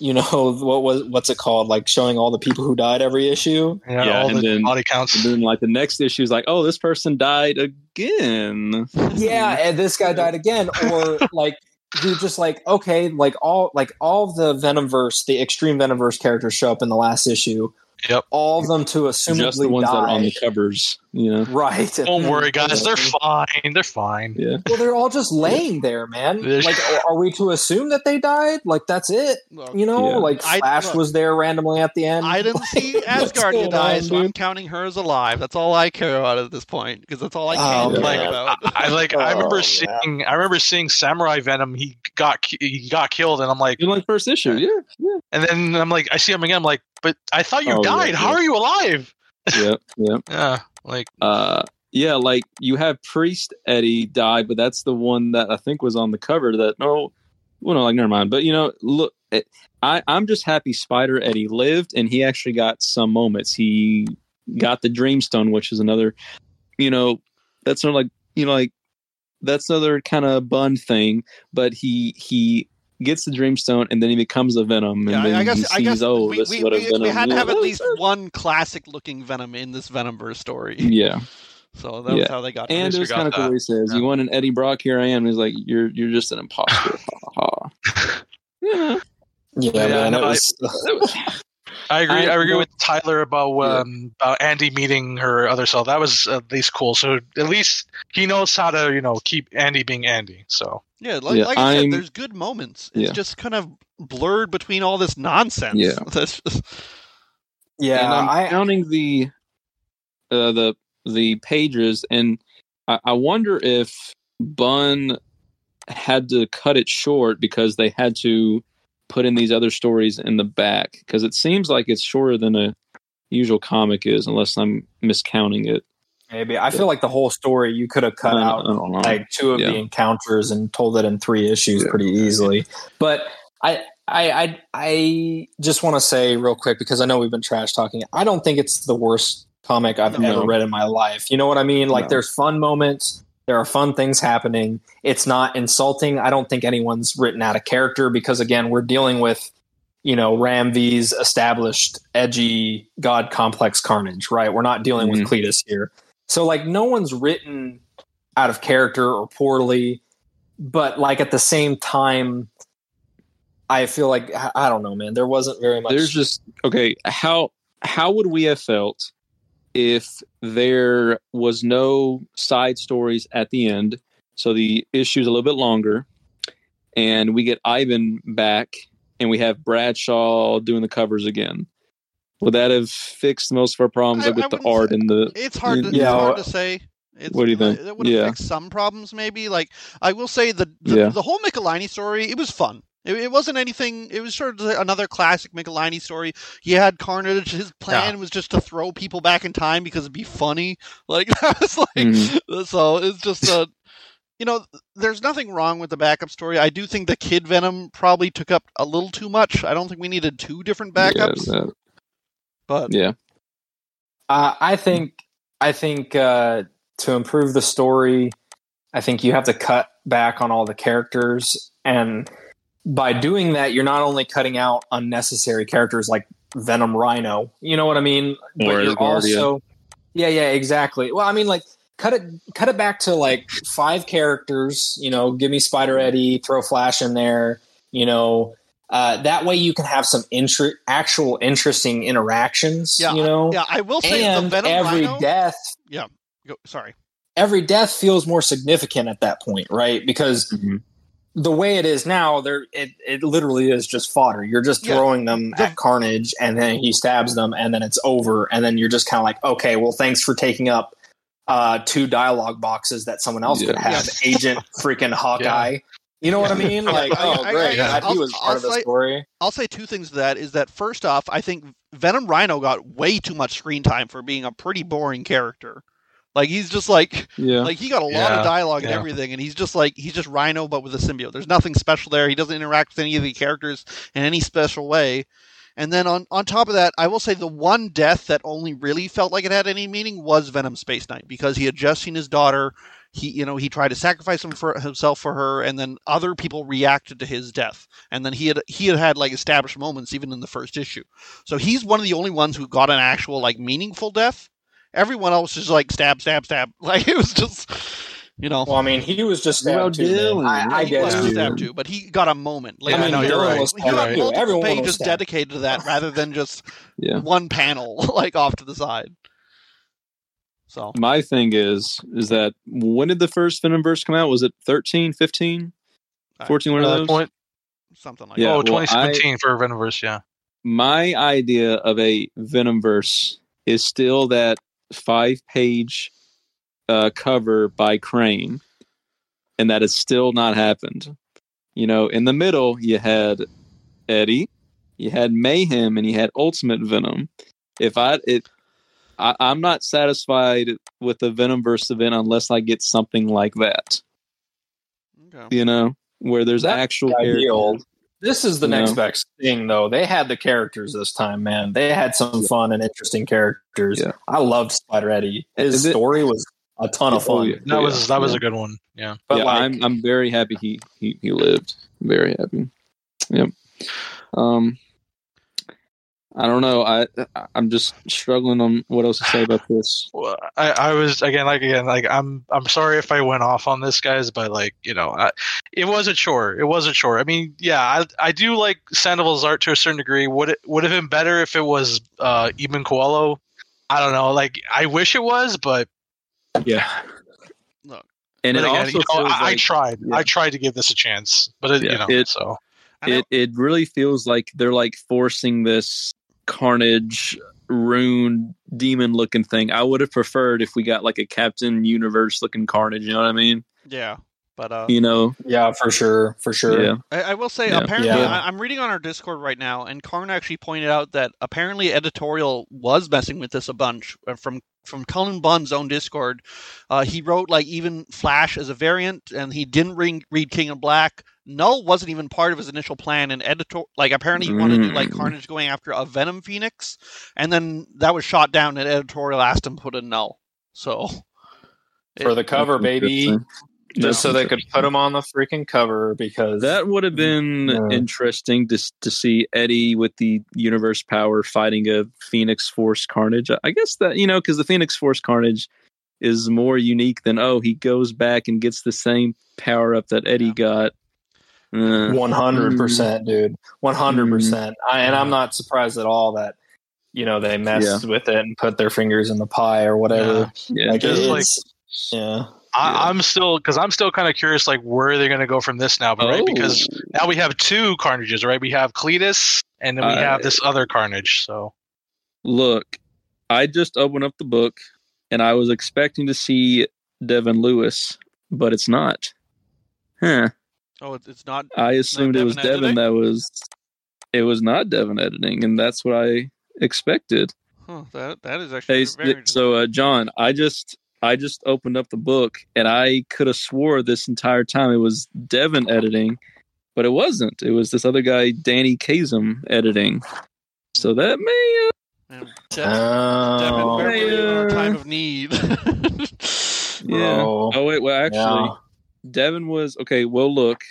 you know what was what's it called? Like showing all the people who died every issue. Yeah, Yeah, all and the then- body counts. And then like the next issue is like, oh, this person died again. yeah and this guy died again or like you're just like okay like all like all the venomverse the extreme venomverse characters show up in the last issue Yep. all of them to assumably Just the ones die. that are on the covers, you know. right Don't worry, guys. They're fine. They're fine. Yeah. well they're all just laying there man There's- like are- are we to assume that they died like that's it Look, you know Yeah. like I- flash look. was there randomly at the end I didn't see What's Asgardia die, so I'm counting her as alive. That's all I care about at this point because that's all I Oh, can man. think about. I like. I remember Oh, yeah. seeing. I remember seeing Samurai Venom. He got he got killed, and I'm like, You like first issue, yeah, yeah, and then I'm like, I see him again. I'm like, but I thought you Oh, yeah, died. How yeah. are you alive? yeah, yeah. Yeah, like Uh, yeah, like you have Priest Eddie die, but that's the one that I think was on the cover. That no, well, no, like never mind. But you know, look, I I'm just happy Spider Eddie lived, and he actually got some moments. He got the Dreamstone, which is another, you know, that's of like you know, like that's another kind of Bunn thing. But he he gets the Dreamstone, and then he becomes a Venom, and Yeah, then I, I guess he I sees, guess oh, we, this we, is what a we, Venom. we had to have at least one classic looking Venom in this Venomverse story. yeah. So that's Yeah. how they got And it. it was kind of cool. he says, Yeah. "You want an Eddie Brock? Here I am." He's like, "You're you're just an imposter." ha ha. ha. Yeah, yeah, Yeah, man no, it I- was I agree. I I, agree don't- with Tyler about Yeah. um, about Andi meeting her other self. That was at least cool. So at least he knows how to you know keep Andi being Andi. So Yeah, like, Yeah, like I said, there's good moments. It's Yeah. just kind of blurred between all this nonsense. Yeah. That's just, yeah and I'm I, counting the uh, the the pages, and I, I wonder if Bunn had to cut it short because they had to put in these other stories in the back because it seems like it's shorter than a usual comic is, unless I'm miscounting it. maybe i feel like the whole story you could have cut uh, out don't know. like two of Yeah. the encounters and told it in three issues Yeah. pretty easily. But I I I, I just want to say real quick because I know we've been trash talking. I don't think it's the worst comic I've No. ever read in my life. You know what I mean? Like No. there's fun moments. There are fun things happening. It's not insulting. I don't think anyone's written out of character because again, we're dealing with you know Ram V's established edgy god complex carnage, right? We're not dealing with Mhm. Cletus here. So like no one's written out of character or poorly, but like at the same time, I feel like I don't know, man. There wasn't very much. there's just okay how how would we have felt if there was no side stories at the end so the issue's a little bit longer and we get Iban back and we have bradshaw doing the covers again would that have fixed most of our problems I- like with I the art say- and the it's hard. To, Yeah, it's hard to say. It's, What do you think? It would have Yeah. fixed some problems, maybe. Like I will say, the the, Yeah. the whole Michelinie story, it was fun. It, it wasn't anything. It was sort of another classic Michelinie story. He had Carnage. His plan was just to throw people back in time because it'd be funny. Like that was like Mhm. so. It's just a. You know, there's nothing wrong with the backup story. I do think the Kid Venom probably took up a little too much. I don't think we needed two different backups. yeah, that- but yeah Uh, I think I think uh, to improve the story, I think you have to cut back on all the characters, and by doing that, you're not only cutting out unnecessary characters like Venom Rhino. You know what I mean? Or you're also yeah, yeah, exactly. Well, I mean, like cut it cut it back to like five characters. You know, give me Spider Eddie, throw Flash in there. You know. Uh, that way you can have some inter- actual interesting interactions, Yeah, you know, yeah, I will say the and Venom every Rhino. death Go, sorry. every death feels more significant at that point right because Mhm. The way it is now there it, it literally is just fodder you're just Yeah. throwing them The- at carnage and then he stabs them and then it's over and then you're just kind of like okay well thanks for taking up uh, two dialogue boxes that someone else could have. Yes. Agent freaking Hawkeye. You know what I mean? Like, I- oh, I- great. I- Glad he I'll- was part I'll of the say- story. I'll say two things to that is that first off, I think Venom Rhino got way too much screen time for being a pretty boring character. Like he's just like Yeah. like he got a lot Yeah, of dialogue and everything, and he's just like he's just Rhino but with a symbiote. There's nothing special there. He doesn't interact with any of the characters in any special way. And then on on top of that, I will say the one death that only really felt like it had any meaning was Venom Space Knight because he had just seen his daughter. He you know he tried to sacrifice him for himself for her, and then other people reacted to his death. And then he had he had had like established moments even in the first issue. So he's one of the only ones who got an actual like meaningful death. Everyone else is like stab, stab, stab. Like it was just, you know, Well, I mean, he was just Well, stabbed too. Dylan. I, I he get was it. stabbed too, but he got a moment. Like, I mean, no, you're right. was he got stabbed too. multiple Everyone was pages stabbed. dedicated to that rather than just Yeah. one panel like off to the side. So My thing is, is that when did the first Venomverse come out? Was it 13, 15, 14, one of Uh, those? point- something like Yeah, oh, well, 2017 for Venomverse, yeah. my idea of a Venomverse is still that five page uh, cover by Crain, and that has still not happened. You know, in the middle, you had Eddie, you had Mayhem, and you had Ultimate Venom. If I it, I, I'm not satisfied with the Venom Venomverse event unless I get something like that. that. Okay. You know, where there's That's actual ideal. characters. This is the You next know? best thing, though. They had the characters this time, man. They had some fun and interesting characters. Yeah. I loved Spider Eddie. His it- story was a ton of Oh, fun. yeah. That was that was yeah. a good one. Yeah. But yeah, like, I'm I'm very happy he he he lived. Very happy. Yep. Um, I don't know. I I'm just struggling on what else to say about this. Well, I, I was again like again like I'm I'm sorry if I went off on this guys, but like you know, I, it was a chore. It was a chore. I mean, yeah, I I do like Sandoval's art to a certain degree. Would it would have been better if it was uh Iban Coello? I don't know. Like I wish it was, but Yeah. Look. and it again, also you know, feels I, I tried. yeah. I tried to give this a chance, but it, Yeah, you know, it- so it it really feels like they're like forcing this carnage rune demon looking thing. I would have preferred if we got like a Captain Universe looking carnage. You know what I mean? yeah, but uh, You know? yeah, for sure, for sure. Yeah. I, I will say, Yeah. apparently, Yeah. I, I'm reading on our Discord right now, and Karn actually pointed out that apparently editorial was messing with this a bunch uh, from from Cullen Bunn's own Discord. Uh, he wrote like even Flash as a variant, and he didn't read, read King of Black. Knull wasn't even part of his initial plan, and editor like apparently he wanted to do like Mm. Carnage going after a Venom Phoenix, and then that was shot down, and editorial asked him put a Knull. So For the cover, baby. Interesting. Just That's so they could put him on the freaking cover because That would have been Yeah. interesting to to see Eddie with the universe power fighting a Phoenix Force Carnage. I guess that you know because the Phoenix Force Carnage is more unique than oh he goes back and gets the same power up that Eddie Yeah. got. Uh, One hundred percent, dude. One hundred Mm. percent. And I'm not surprised at all that you know they messed with it and put their fingers in the pie or whatever. yeah, Like, Just it's, like- yeah. I, Yeah. I'm still because I'm still kind of curious, like where they're going to go from this now? But right, because Oh. now we have two Carnages, right? We have Cletus, and then we Uh, have this other Carnage. So look, I just opened up the book and I was expecting to see Devin Lewis, but it's not. Huh. oh, it's, it's not. I assumed it was Devin Devin editing? that was. It was not Devin editing, and that's what I expected. Huh, that that is actually Hey, very so uh, John, I just I just opened up the book, and I could have swore this entire time it was Devin editing, but it wasn't. It was this other guy, Danny Khazem, editing. So that may. Man, Devin, Devin, Oh, we're really in our yeah. time of need. Uh, yeah. bro. Oh wait, well actually, Yeah. Devin was okay. Well, look,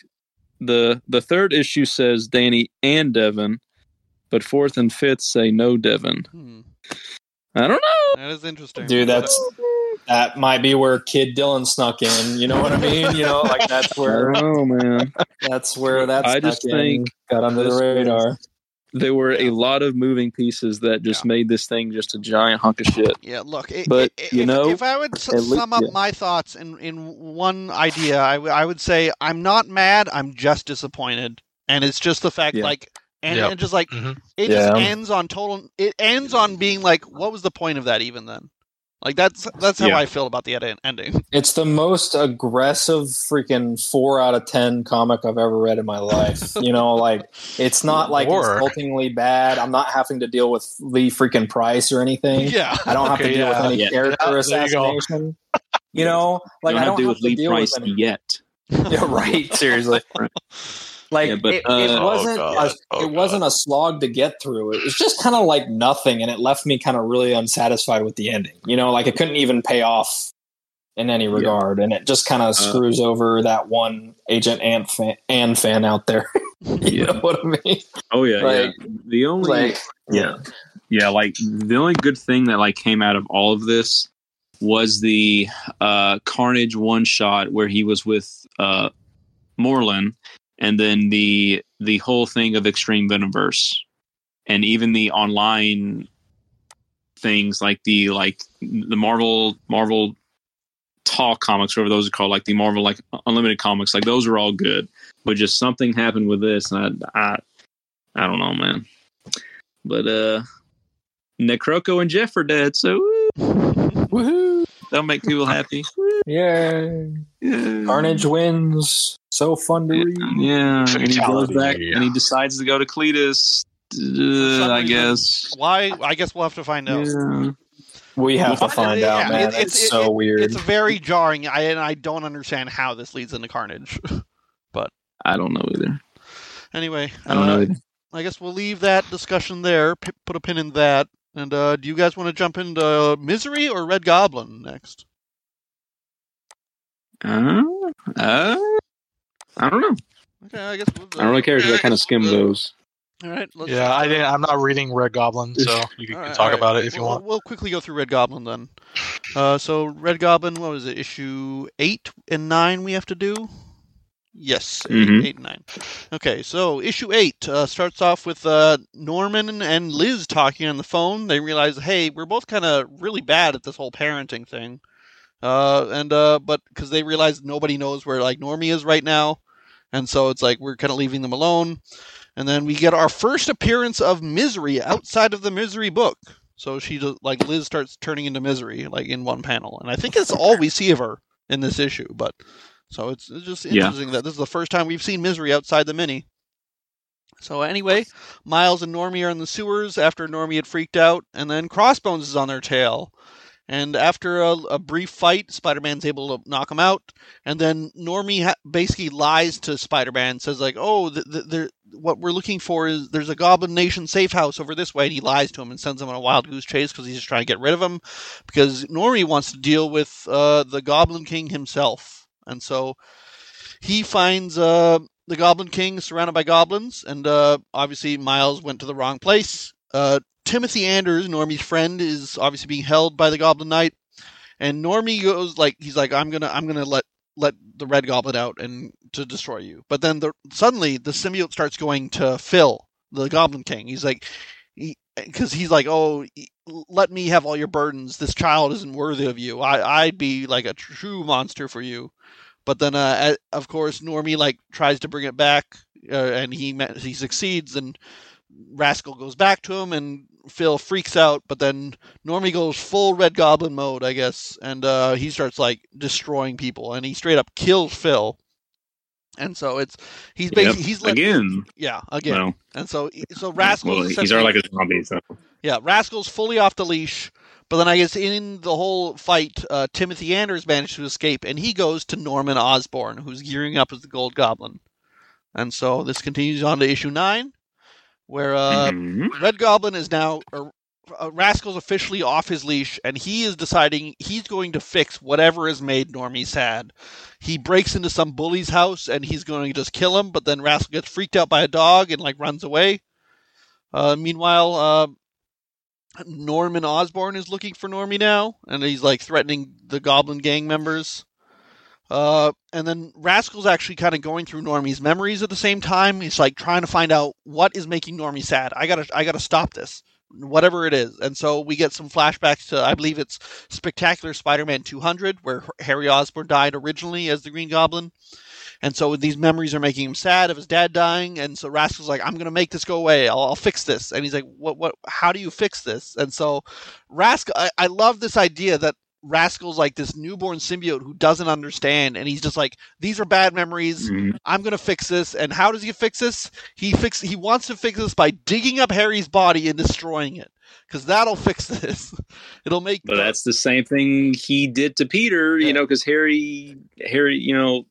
the the third issue says Danny and Devin, but fourth and fifth say no Devin. Hmm, I don't know. that is interesting. Dude, that's that might be where Kid Dylan snuck in. You know what I mean? You know, like that's where don't man. that's where that's I just think got under the this radar. There were a lot of moving pieces that just made this thing just a giant hunk of shit. Yeah, look, i But, i- you if, know, if I would s- least- sum up yeah. my thoughts in in one idea, I, w- I would say I'm not mad. I'm just disappointed, and it's just the fact Yeah. like. And, Yep. and just like Mhm. it Yeah. just ends on total. It ends on being like, what was the point of that even then? Like that's that's how Yeah. I feel about the ed- ending. It's the most aggressive freaking four out of ten comic I've ever read in my life. you know, like it's not like Or- insultingly bad. I'm not having to deal with Lee freaking Price or anything. Yeah. I don't have to deal yeah. with any Yeah. character Yeah, there you assassination. You know, like you I don't have don't to deal with to Lee Price with yet. Yeah, right. Seriously. Like Yeah, but, it, it uh, wasn't Oh, God. a, Oh, it wasn't a slog to get through. It was just kind of like nothing, and it left me kind of really unsatisfied with the ending. You know, like it couldn't even pay off in any regard, and it just kind of screws over that one Agent Ant fan, Ann fan out there. you Yeah. know what I mean? Oh yeah, Like- yeah. The only Like, yeah, yeah. Like the only good thing that like came out of all of this was the uh, Carnage one shot where he was with uh, Moreland, and then the the whole thing of Extreme Venomverse, and even the online things like the like the Marvel Marvel Talk comics, whatever those are called, like the Marvel like Unlimited comics, like those are all good. But just something happened with this, and I, I I don't know, man. But uh Necroco and Jeff are dead, so woo, Woohoo! That'll make people happy. Yeah, Yeah. Carnage wins. So fun to read. Yeah, and he goes Fatality. back and he decides to go to Cletus. Uh, I guess. Why? I guess we'll have to find out. Yeah. We have to Well, find yeah, out, man. it's- It's, it's- so it- weird. It's very jarring, I, and I don't understand how this leads into Carnage. But I don't know either. anyway, I don't uh, know either. I guess we'll leave that discussion there. P- put a pin in that. And uh, do you guys want to jump into Misery or Red Goblin next? Uh, uh, I don't know. Okay, I guess. We'll, I don't really care because I kind of skim those. All right. Let's, Yeah, I didn't. I'm not reading Red Goblin, so you can All right, talk all right. about it if you We'll- want. We'll quickly go through Red Goblin then. Uh, so Red Goblin, what was it? Issue eight and nine we have to do. Yes, eight, Mhm. eight and nine. Okay, so issue eight uh, starts off with uh, Norman and Liz talking on the phone. They realize, hey, we're both kind of really bad at this whole parenting thing. Uh, and uh, but because they realize nobody knows where like Normie is right now, and so it's like we're kind of leaving them alone. And then we get our first appearance of Misery outside of the Misery book. So she does, like Liz starts turning into Misery like in one panel, and I think it's all we see of her in this issue. But so it's, it's just Yeah. interesting that this is the first time we've seen Misery outside the mini. So anyway, Miles and Normie are in the sewers after Normie had freaked out, and then Crossbones is on their tail. And after a, a brief fight, Spider-Man's able to knock him out, and then Normie ha- basically lies to Spider-Man, says like, "Oh, th- th- there, what we're looking for is there's a Goblin Nation safe house over this way," and he lies to him and sends him on a wild goose chase because he's just trying to get rid of him, because Normie wants to deal with uh, the Goblin King himself, and so he finds uh, the Goblin King surrounded by goblins, and uh, obviously Miles went to the wrong place. Uh, Timothy Anders, Normie's friend, is obviously being held by the Goblin Knight, and Normie goes like he's like I'm gonna I'm gonna let let the Red Goblin out and to destroy you. But then the, suddenly the symbiote starts going to Phil, the Goblin King. He's like, because he's like, oh, let me have all your burdens. This child isn't worthy of you. I I'd be like a true monster for you. But then, uh, of course, Normie like tries to bring it back, uh, and he he succeeds, and Rascal goes back to him, and Phil freaks out. But then Normie goes full Red Goblin mode, I guess, and uh, he starts like destroying people, and he straight up kills Phil. And so it's he's Yep. basically he's let, Again. yeah again, and so so Rascal well, he's already like a zombie, so. Yeah, Rascal's fully off the leash, but then I guess in the whole fight, uh, Timothy Anders managed to escape, and he goes to Norman Osborn, who's gearing up as the Gold Goblin. And so this continues on to issue nine, where uh, Mhm. Red Goblin is now, or uh, Rascal's officially off his leash, and he is deciding he's going to fix whatever has made Normie sad. He breaks into some bully's house, and he's going to just kill him, but then Rascal gets freaked out by a dog and like runs away. Uh, meanwhile, uh, Norman Osborn is looking for Normie now, and he's like threatening the Goblin Gang members. Uh, and then Rascal's actually kind of going through Normie's memories at the same time. He's like trying to find out what is making Normie sad. I gotta, I gotta stop this, whatever it is. And so we get some flashbacks to, I believe it's Spectacular Spider-Man 200, where Harry Osborn died originally as the Green Goblin. And so these memories are making him sad of his dad dying. And so Rascal's like, I'm going to make this go away. I'll, I'll, fix this. And he's like, what, what, how do you fix this? And so Rascal, I, I love this idea that Rascal's like this newborn symbiote who doesn't understand, and he's just like, "These are bad memories. Mhm. I'm gonna fix this." And how does he fix this? He fix he wants to fix this by digging up Harry's body and destroying it, because that'll fix this. It'll make. But that's the same thing he did to Peter, Yeah. you know, because Harry, Harry, you know,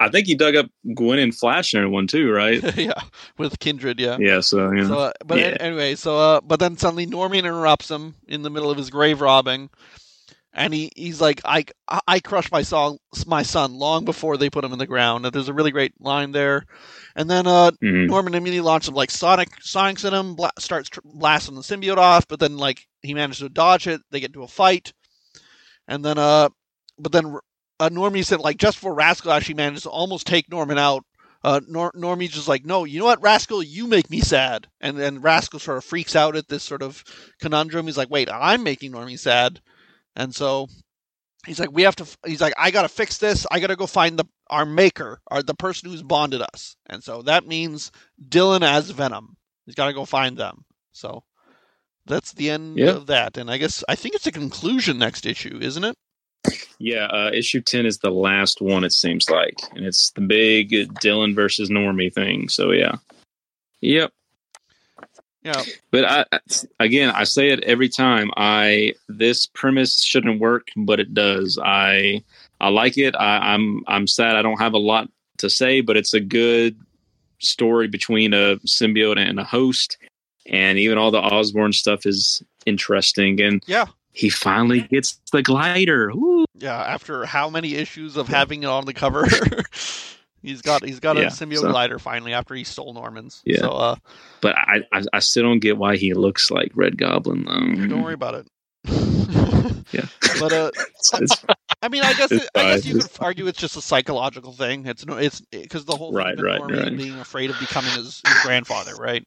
I think he dug up Gwen and Flash in one too, right? yeah, with Kindred, yeah. yeah. So know, So, uh, but Yeah. anyway, so uh, but then suddenly Norman interrupts him in the middle of his grave robbing, and he, he's like, "I I crushed my song my son long before they put him in the ground." And there's a really great line there, and then uh, mhm. Norman immediately launches like Sonic Sonic's in him, bla- starts tr- blasting the symbiote off, but then like he manages to dodge it. They get into a fight, and then uh, but then uh, Normie said like just before Rascal actually manages to almost take Norman out. Uh, Nor- Normie's just like, no, you know what, Rascal, you make me sad, and then Rascal sort of freaks out at this sort of conundrum. He's like, wait, I'm making Normie sad, and so he's like, we have to. He's like, I gotta fix this. I gotta go find the our maker, or the person who's bonded us, and so that means Dylan as Venom. He's got to go find them. So that's the end Yeah. of that, and I guess I think it's a conclusion next issue, isn't it? Yeah. Uh, issue ten is the last one. It seems like, and it's the big Dylan versus Normie thing. So yeah, yep. Yeah, But I, I- again, I say it every time. I this premise shouldn't work, but it does. I I like it. I, I'm I'm sad I don't have a lot to say, but it's a good story between a symbiote and a host, and even all the Osborn stuff is interesting. And yeah, he finally gets the glider. Woo. yeah. After how many issues of having it on the cover, he's got he's got a Yeah, symbiote so- glider finally after he stole Norman's. Yeah. So uh, But I, I I still don't get why he looks like Red Goblin though. don't worry about it. Yeah. but uh, It's- it's- I mean, I guess it, I guess you could argue it's just a psychological thing. It's no, it's because the whole Right, with right, Norman right. being afraid of becoming his, his grandfather, right?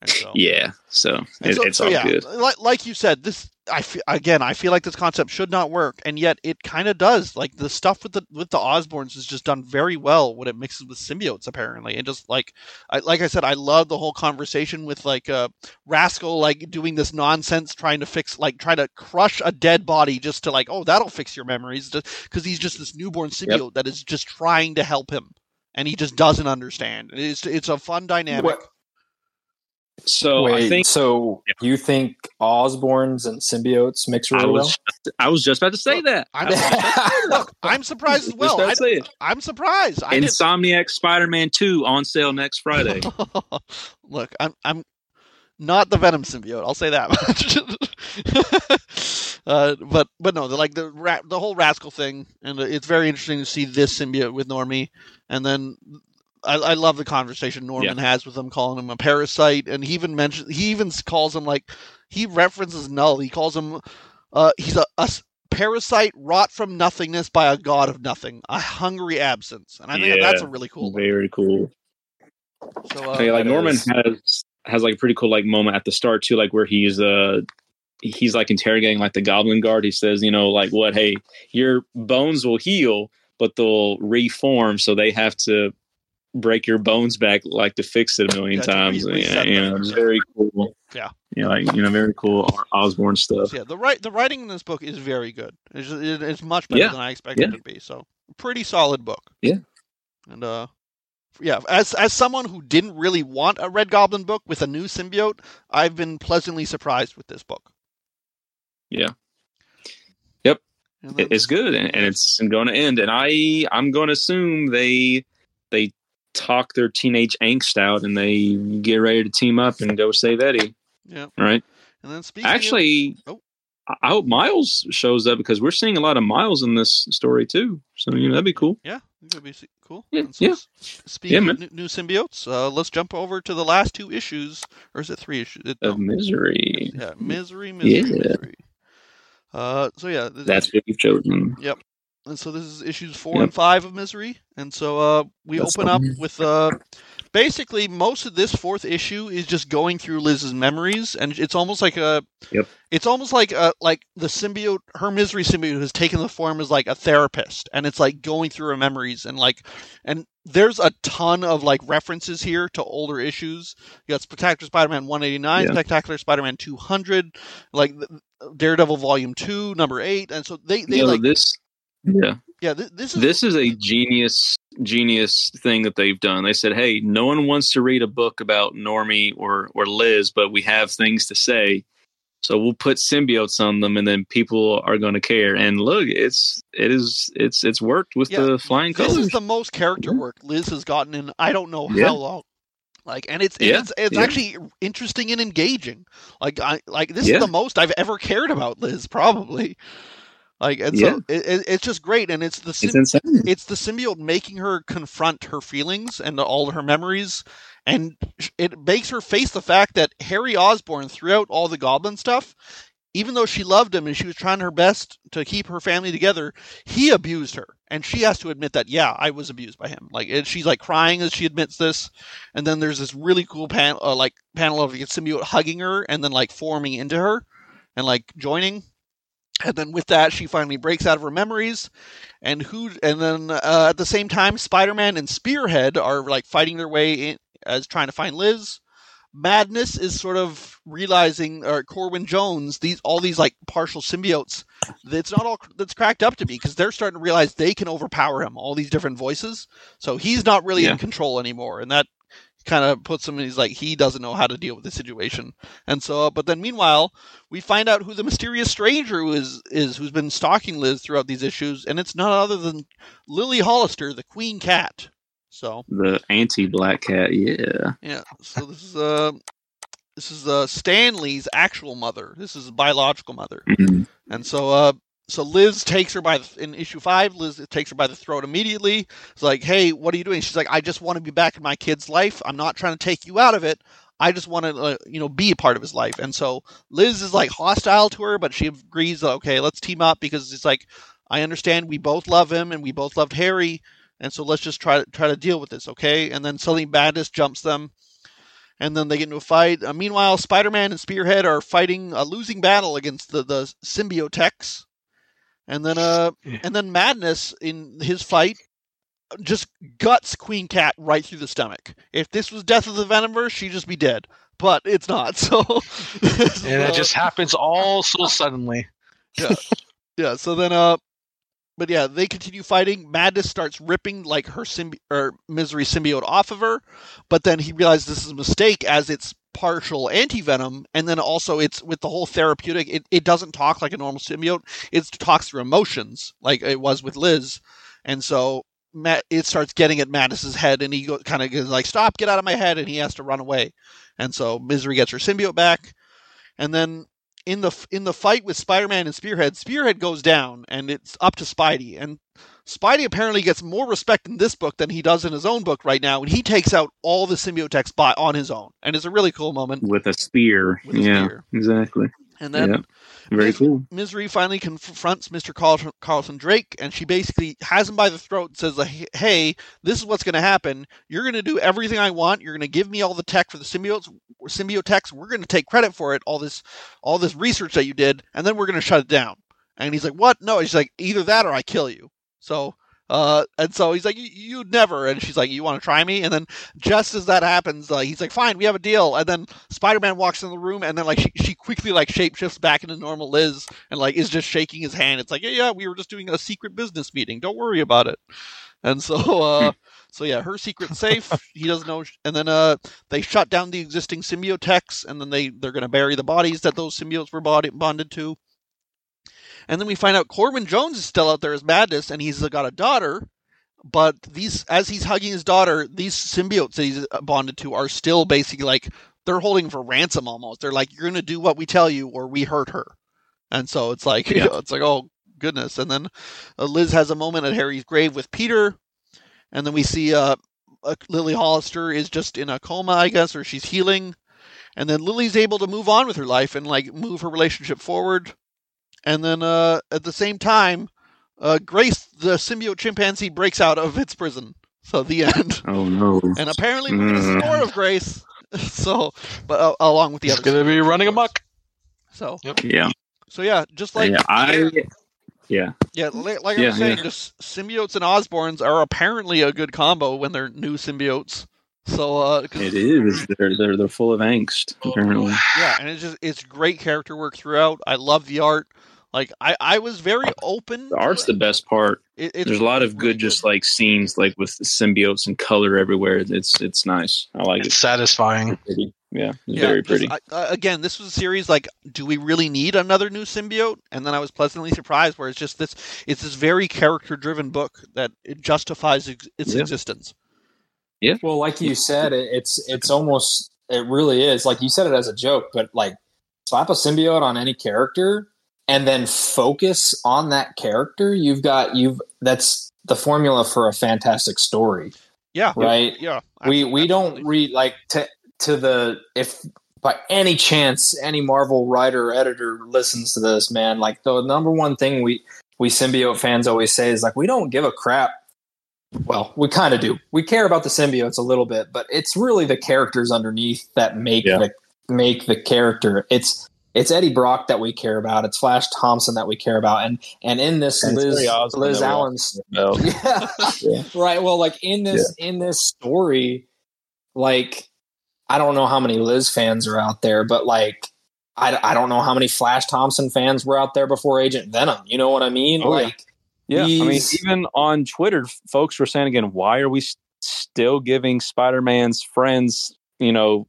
And so, yeah. So, it, so- it's so all yeah, good. Like, like you said, this I again. I feel like this concept should not work, and yet it kind of does. Like the stuff with the with the Osborns is just done very well when it mixes with symbiotes. Apparently, and just like I like I said, I love the whole conversation with like uh, Rascal like doing this nonsense, trying to fix like trying to crush a dead body just to like oh that'll fix your memories because he's just this newborn symbiote that is just trying to help him, and he just doesn't understand. It's it's a fun dynamic. What- So Wait, I think so you think Osborns and symbiotes mix I really was just, I was just about to say that. I'm, well? look, I'm surprised as well. I, to say it. I'm surprised. I Insomniac Spider-Man 2 on sale next Friday. Look, I'm I'm not the Venom symbiote. I'll say that much. uh, but but no, the, like the ra- the whole rascal thing, and it's very interesting to see this symbiote with Normie, and then. I, I love the conversation Norman has with him, calling him a parasite, and he even mentions he even calls him like he references Knull. He calls him uh, he's a parasite wrought from nothingness by a god of nothing, a hungry absence, and I think that that's a really cool. one. Very cool. So uh, Okay, like Norman is- has has like a pretty cool like moment at the start too, like where he's uh he's like interrogating like the Goblin Guard. He says, you know, like what? Hey, your bones will heal, but they'll reform, so they have to break your bones back like to fix it a million Yeah, times. yeah, reset you it's very cool. Yeah. yeah, like you know, very cool Osborn stuff. Yeah, the right the writing in this book is very good. It's, it's much better Yeah, than I expected yeah. it to be. So, pretty solid book. Yeah. And uh, yeah, as as someone who didn't really want a Red Goblin book with a new symbiote, I've been pleasantly surprised with this book. Yeah. Yep. And it's good and, and it's going to end and i i'm going to assume they they talk their teenage angst out and they get ready to team up and go save eddie yeah. right And then speaking of- actually Oh. I- i hope miles shows up because we're seeing a lot of miles in this story too so you know that'd be cool yeah, that'd be cool. Yeah, so yeah. Speaking Yeah, of new, new symbiotes, uh, let's jump over to the last two issues, or is it three issues? It- of no. misery Yeah, misery, misery, Yeah. misery. Uh, so yeah, that's what you've chosen and so this is issues four Yep. and five of misery and so uh we That's open up with uh basically most of this fourth issue is just going through Liz's memories, and it's almost like a. Yep. It's almost like a like the symbiote, her misery symbiote has taken the form as like a therapist, and it's like going through her memories and like, and there's a ton of like references here to older issues. You got Spectacular Spider-Man 189, Yeah. Spectacular Spider-Man 200, like Daredevil Volume Two, Number Eight, and so they they You know, like this yeah yeah th- this is this is a genius genius thing that they've done they said hey no one wants to read a book about normie or or liz but we have things to say so we'll put symbiotes on them and then people are going to care and look it's it is it's it's worked with Yeah, the flying colors. this is the most character mm-hmm. work Liz has gotten in I don't know Yeah. how long. Like, and it's Yeah, it's it's actually interesting and engaging. Like, I like this is the most I've ever cared about Liz, probably. Like, and Yeah. so it, it, it's just great, and it's the it's sym- it's the symbiote making her confront her feelings and all her memories, and it makes her face the fact that Harry Osborn, throughout all the Goblin stuff, even though she loved him and she was trying her best to keep her family together, he abused her, and she has to admit that. Yeah, I was abused by him. Like, and she's like crying as she admits this, and then there's this really cool panel, uh, like panel of the symbiote hugging her and then like forming into her, and like joining. And then with that, she finally breaks out of her memories, and who? And then uh, at the same time, Spider-Man and Spearhead are like fighting their way in as trying to find Liz. Madness is sort of realizing, or Corwin Jones, these all these like partial symbiotes. It's not all that's cracked up to be because they're starting to realize they can overpower him. All these different voices, so he's not really Yeah. in control anymore, and that kind of puts him. in He's like he doesn't know how to deal with the situation, and so. But then meanwhile, we find out who the mysterious stranger who is is who's been stalking Liz throughout these issues, and it's none other than Lily Hollister, the Queen Cat. So the anti-black cat yeah yeah, so this is uh this is uh Stanley's actual mother. This is biological mother, Mhm. and so uh so Liz takes her by the, in issue five. Liz takes her by the throat immediately. It's like, hey, what are you doing? She's like, I just want to be back in my kid's life. I'm not trying to take you out of it. I just want to, uh, you know, be a part of his life. And so Liz is like hostile to her, but she agrees. Okay, let's team up because it's like I understand we both love him and we both loved Harry, and so let's just try to try to deal with this, okay? And then suddenly Bendis jumps them, and then they get into a fight. Uh, meanwhile, Spider-Man and Spearhead are fighting a losing battle against the the symbiotex, and then uh, and then Madness in his fight just guts Queen Cat right through the stomach. If this was Death of the Venomverse, she'd just be dead. But it's not. So And uh, just happens all so suddenly. yeah, yeah. So then, uh, but yeah, they continue fighting. Madness starts ripping like her symbi- or misery symbiote off of her, but then he realizes this is a mistake as it's partial anti venom, and then also it's with the whole therapeutic. It it doesn't talk like a normal symbiote. It talks through emotions, like it was with Liz, and so. Matt, it starts getting at Mattis's head, and he kind of goes like, "Stop! Get out of my head!" And he has to run away. And so Misery gets her symbiote back, and then in the in the fight with Spider-Man and Spearhead, Spearhead goes down, and it's up to Spidey. And Spidey apparently gets more respect in this book than he does in his own book right now, and he takes out all the symbiotex by on his own, and it's a really cool moment. with a spear With a yeah spear. exactly And then Yeah. very Mis- cool Misery finally confronts Mr. Carlton, Carlton Drake, and she basically has him by the throat and says, "Hey, this is what's going to happen. You're going to do everything I want. You're going to give me all the tech for the symbiotes, symbiotex. We're going to take credit for it. All this, all this research that you did, and then we're going to shut it down." And he's like, "What? No." He's like, "Either that or I kill you." So, uh, and so he's like, "You- "You'd never." And she's like, "You want to try me?" And then just as that happens, uh, he's like, "Fine, we have a deal." And then Spider-Man walks in the room, and then like she, she quickly like shapeshifts back into normal Liz, and like is just shaking his hand. It's like, yeah, yeah, we were just doing a secret business meeting. Don't worry about it. And so, uh, so yeah, her secret safe. he doesn't know. And then, uh, they shut down the existing symbiotex, and then they they're gonna bury the bodies that those symbiotes were bonded to. And then we find out Corbin Jones is still out there as Madness, and he's got a daughter. But these, as he's hugging his daughter, these symbiotes that he's bonded to are still basically like they're holding for ransom almost. They're like, "You're gonna do what we tell you, or we hurt her." And so it's like, Yeah. it's like, oh goodness. And then uh, Liz has a moment at Harry's grave with Peter, and then we see uh, uh, Lily Hollister is just in a coma, I guess, or she's healing. And then Lily's able to move on with her life and like move her relationship forward. And then uh, at the same time, uh, Grace, the symbiote chimpanzee, breaks out of its prison. So the end. Oh no. And apparently we're gonna see Mm. more of Grace. So, but uh, along with the He's other. gonna be running amok. So, Yeah. so yeah, just like yeah. I. Yeah. Yeah, li- like I Yeah, was saying, yeah. just symbiotes and Osborns are apparently a good combo when they're new symbiotes. So, uh, 'cause- It is. They're they're they're full of angst. Apparently. yeah, and it's just it's great character work throughout. I love the art. Like I, I was very open. The art's the best part. It, it's There's a lot of really good, just like scenes, like with symbiotes and color everywhere. It's it's nice. I like It's it. satisfying. Pretty. Yeah, it's Yeah, very just- pretty. I, uh, again, this was a series like, do we really need another new symbiote? And then I was pleasantly surprised, where it's just this, it's this very character-driven book that it justifies ex- its Yeah. existence. Yeah. Well, like you said, it, it's it's almost it really is like you said it as a joke, but like slap a symbiote on any character and then focus on that character. You've got you've that's the formula for a fantastic story, Yeah, right? yeah. we abso- we don't read like to to the if by any chance any Marvel writer or editor listens to this, man, like the number one thing we we symbiote fans always say is like we don't give a crap. Well, we kind of do. We care about the symbiotes a little bit, but it's really the characters underneath that make Yeah. the make the character. It's it's Eddie Brock that we care about. It's Flash Thompson that we care about, and and in this And Liz Osborn Liz that we all Allen's yeah. Yeah. right well like in this in this story like i don't know how many liz fans are out there but like I, I don't know how many flash thompson fans were out there before agent venom you know what i mean Oh, like Yeah, I mean, even on Twitter, folks were saying again, why are we still giving Spider-Man's friends, you know,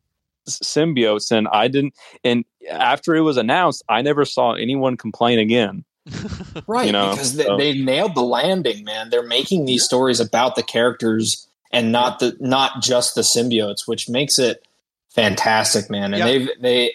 symbiotes? And I didn't. And after it was announced, I never saw anyone complain again. right you know, because they, so- they nailed the landing man. They're making these stories about the characters and not the not just the symbiotes which makes it fantastic man. And Yeah. they've they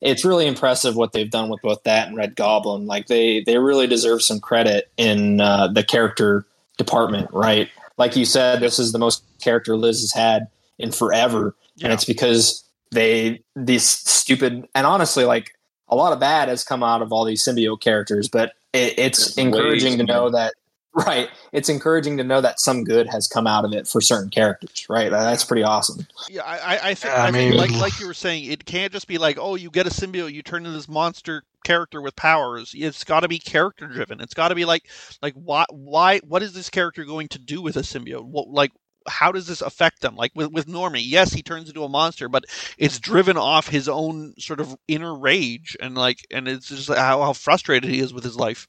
it's really impressive what they've done with both that and red goblin. Like they they really deserve some credit in uh, the character department right? Like you said this is the most character liz has had in forever. Yeah. and it's because they these stupid and honestly like a lot of bad has come out of all these symbiote characters but it, it's There's encouraging ways, to know that right it's encouraging to know that some good has come out of it for certain characters right that's pretty awesome Yeah, I, I, I think, Yeah, I I think mean- like like you were saying, it can't just be like, oh, you get a symbiote, you turn into this monster character with powers. It's got to be character driven. It's got to be like, like why, why, what is this character going to do with a symbiote? What, like, how does this affect them? Like with with Normie, yes, he turns into a monster, but it's driven off his own sort of inner rage and like, and it's just how, how frustrated he is with his life.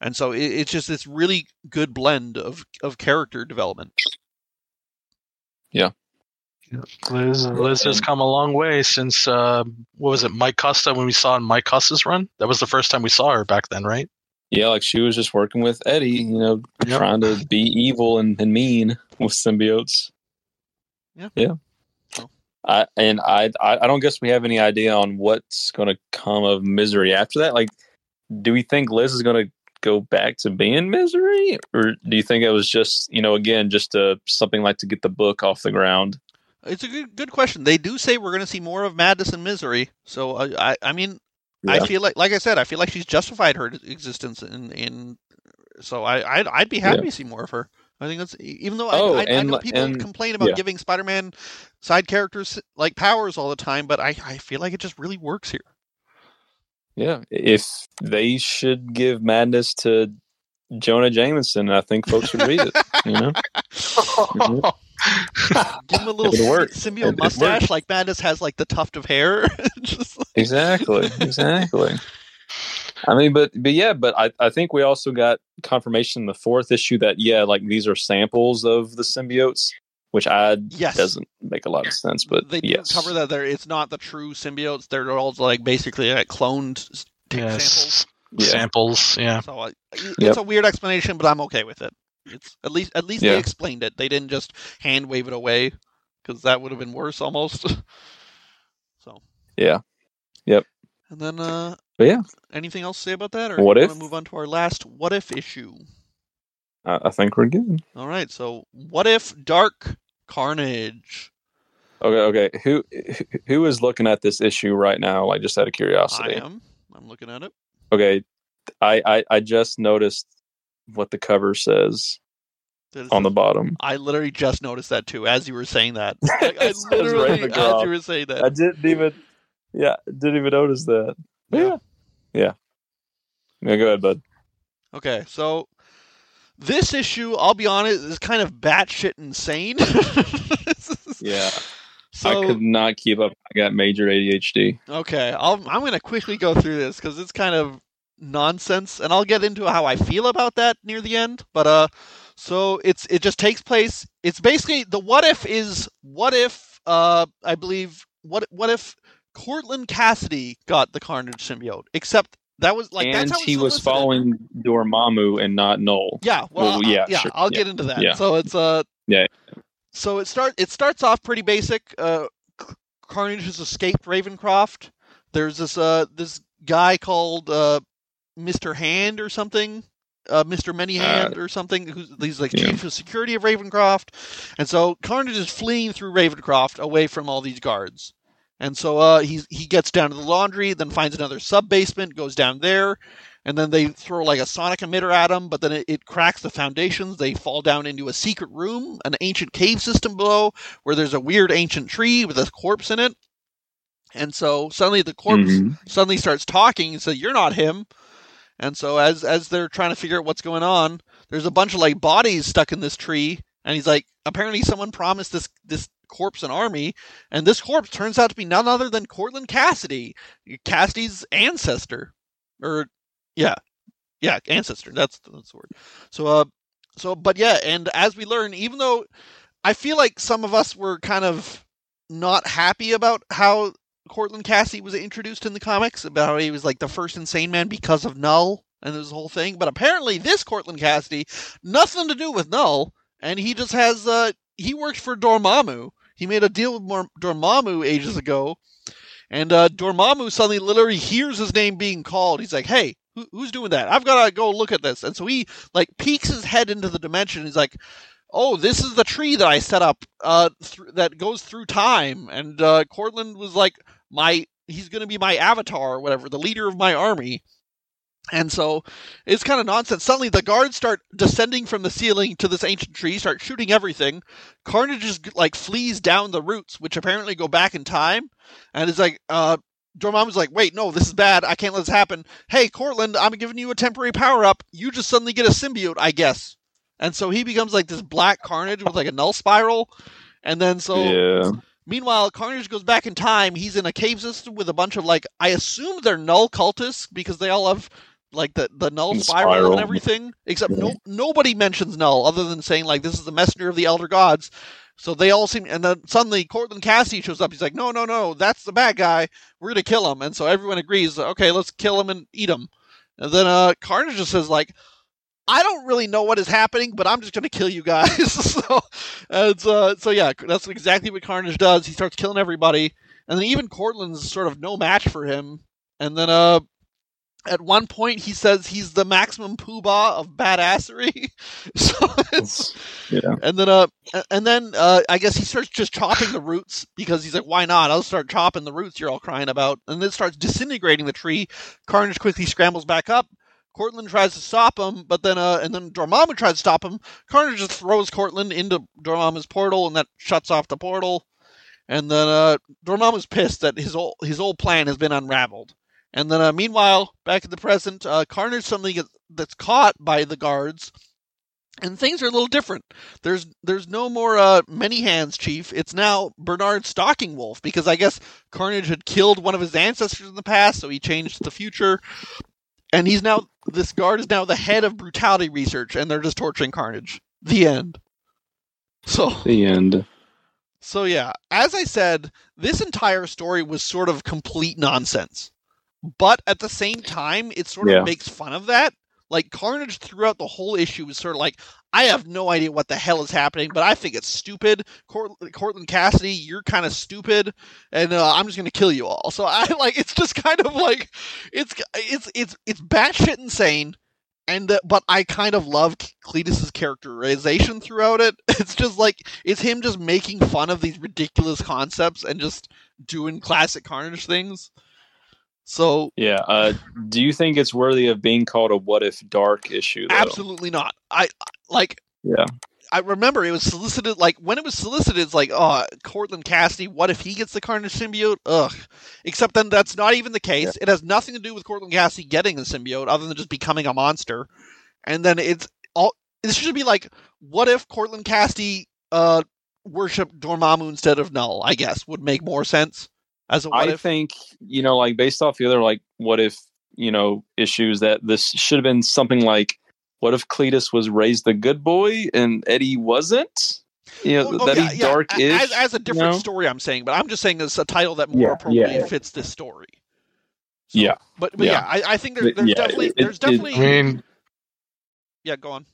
And so it, it's just this really good blend of of character development. Liz, Liz has come a long way since uh, what was it, Mike Costa? When we saw in Mike Costa's run, that was the first time we saw her back then, right? Yeah, like she was just working with Eddie, you know, Yep. trying to be evil and, and mean with symbiotes. Yeah. Yeah. I and I I I don't guess we have any idea on what's going to come of misery after that. Like, do we think Liz is going to go back to being misery, or do you think it was just you know again just a something like to get the book off the ground? It's a good good question. They do say we're going to see more of Madness and Misery. So uh, I I mean I feel like like I said I feel like she's justified her existence in in. So I I'd, I'd be happy Yeah. to see more of her. I think that's even though Oh, I, I, I know people and- complain about yeah. giving Spider-Man side characters like powers all the time, but I I feel like it just really works here. Yeah, if they should give madness to Jonah Jameson, I think folks would read it. You know, Give him a little It would work. symbiote mustache like Madness has like the tuft of hair. like- exactly, exactly. I mean, but but yeah, but I I think we also got confirmation in the fourth issue that yeah, like these are samples of the symbiotes, which I Yes. doesn't make a lot of sense. But they do yes, cover that there it's not the true symbiotes. They're all like basically like cloned s- t- samples. Yeah. Samples, yeah. So I, it's Yep. a weird explanation, but I'm okay with it. It's at least at least Yeah. they explained it. They didn't just hand wave it away because that would have been worse almost. so Yeah. Yep. And then, uh, But yeah, anything else to say about that, or What if? move on to our last what if issue? I, I think we're good. All right. So what if Dark Carnage? Okay, okay. Who who is looking at this issue right now? Like just out of curiosity. I am. I'm looking at it. Okay, I, I I just noticed what the cover says. On the bottom. I literally just noticed that too as you were saying that. Like, I literally, as you were saying that. I didn't even, yeah, didn't even notice that. Yeah. yeah, yeah. Yeah, go ahead, bud. Okay, so this issue, I'll be honest, is kind of batshit insane. Yeah, So I could not keep up. I got major ADHD. okay, I'll, I'm going to quickly go through this because it's kind of nonsense, and I'll get into how I feel about that near the end. But uh, so it's it just takes place. It's basically the what if is what if uh I believe what what if Cortland Kasady got the Carnage symbiote, except that was like and that's how he was following Dormammu and not Knull. Yeah, well, Well, yeah, yeah, yeah. sure, I'll yeah, get into that. yeah. So it's uh, Yeah. So it start it starts off pretty basic. Uh, Carnage has escaped Ravencroft. There's this uh this guy called uh Mister Hand or something. Uh, Mr. Many Hand or something, who's he's like Uh, yeah. chief of security of Ravencroft, and so Carnage is fleeing through Ravencroft away from all these guards, and so uh, he he gets down to the laundry, then finds another sub basement, goes down there, and then they throw like a sonic emitter at him. but then it, it cracks the foundations. They fall down into a secret room, an ancient cave system below, where there's a weird ancient tree with a corpse in it. And so suddenly the corpse Mhm. suddenly starts talking and says, "You're not him." And so as as they're trying to figure out what's going on, there's a bunch of like bodies stuck in this tree, and he's like, apparently someone promised this this corpse and army, and this corpse turns out to be none other than Cortland Kasady, Kasady's ancestor, or yeah, yeah, ancestor. That's that's the word. So uh, so but yeah, and as we learn, even though I feel like some of us were kind of not happy about how Cortland Kasady was introduced in the comics, about how he was like the first insane man because of Knull and this whole thing. But apparently, this Cortland Kasady, nothing to do with Knull, and he just has uh he works for Dormammu. He made a deal with Dormammu ages ago, and uh, Dormammu suddenly literally hears his name being called. He's like, "Hey, who, who's doing that? I've got to go look at this." And so he like peeks his head into the dimension. He's like, "Oh, this is the tree that I set up uh, th- that goes through time." And uh, Cortland was like, "My, he's going to be my avatar or whatever, the leader of my army." And so it's kind of nonsense. Suddenly, the guards start descending from the ceiling to this ancient tree, start shooting everything. Carnage just like flees down the roots, which apparently go back in time, and is like, uh, Dormammu's like, wait, no, this is bad. I can't let this happen. Hey, Cortland, I'm giving you a temporary power up. You just suddenly get a symbiote, I guess. And so he becomes like this black Carnage with like a Knull spiral, and then so yeah, Meanwhile, Carnage goes back in time. He's in a cave system with a bunch of like I assume they're Knull cultists because they all have like the the Knull And spiral, and everything. Except no nobody mentions Knull other than saying like this is the messenger of the elder gods. So they all seem and then suddenly Cortland Kasady shows up. He's like, no, no, no, that's the bad guy. We're gonna kill him. And so everyone agrees. Okay, let's kill him and eat him. And then uh, Carnage just says like. I don't really know what is happening, but I'm just going to kill you guys. so, and, uh, so yeah, that's exactly what Carnage does. He starts killing everybody, and then even Cortland's sort of no match for him. And then, uh, at one point, he says he's the maximum poobah of badassery. so it's, yeah. and then, uh, and then, uh, I guess he starts just chopping the roots because he's like, "Why not? I'll start chopping the roots you're all crying about." And then starts disintegrating the tree. Carnage quickly scrambles back up. Cortland tries to stop him, but then uh, and then Dormammu tries to stop him. Carnage just throws Cortland into Dormammu's portal, and that shuts off the portal. And then uh, Dormammu's pissed that his old his old plan has been unraveled. And then uh, meanwhile, back in the present, uh, Carnage suddenly gets that's caught by the guards, and things are a little different. There's there's no more uh, many hands chief. It's now Bernard Stalking Wolf because I guess Carnage had killed one of his ancestors in the past, so he changed the future and he's now this guard is now the head of brutality research and they're just torturing carnage the end so The end. so yeah as i said this entire story was sort of complete nonsense but at the same time it sort of Yeah. makes fun of that like carnage throughout the whole issue is sort of like i have no idea what the hell is happening but i think it's stupid Cort- cortland Kasady you're kind of stupid and uh, i'm just gonna kill you all so i like it's just kind of like it's it's it's it's batshit insane and uh, but I kind of love Cletus's characterization throughout it. It's just like it's him just making fun of these ridiculous concepts and just doing classic Carnage things. So Yeah. Uh, do you think it's worthy of being called a "What If Dark" issue? Though? absolutely not. I like Yeah. I remember it was solicited like when it was solicited. It's like, oh, Cortland Kasady. What if he gets the Carnage symbiote? Ugh. Except then that's not even the case. It has nothing to do with Cortland Kasady getting the symbiote, other than just becoming a monster. And then it's all. This should be like, what if Cortland Kasady uh worshipped Dormammu instead of Knull? I guess would make more sense as a what I if. think you know, like based off the other like what if you know issues that this should have been something like what if Cletus was raised the good boy and Eddie wasn't? You know oh, oh that yeah, he's yeah, dark is as, as a different know? story. I'm saying, but I'm just saying it's a title that more Yeah, appropriately yeah. fits this story. So- yeah. But, but yeah, Yeah. I, I think there's, there's yeah, definitely it- there's it- definitely I mean, yeah. Go on.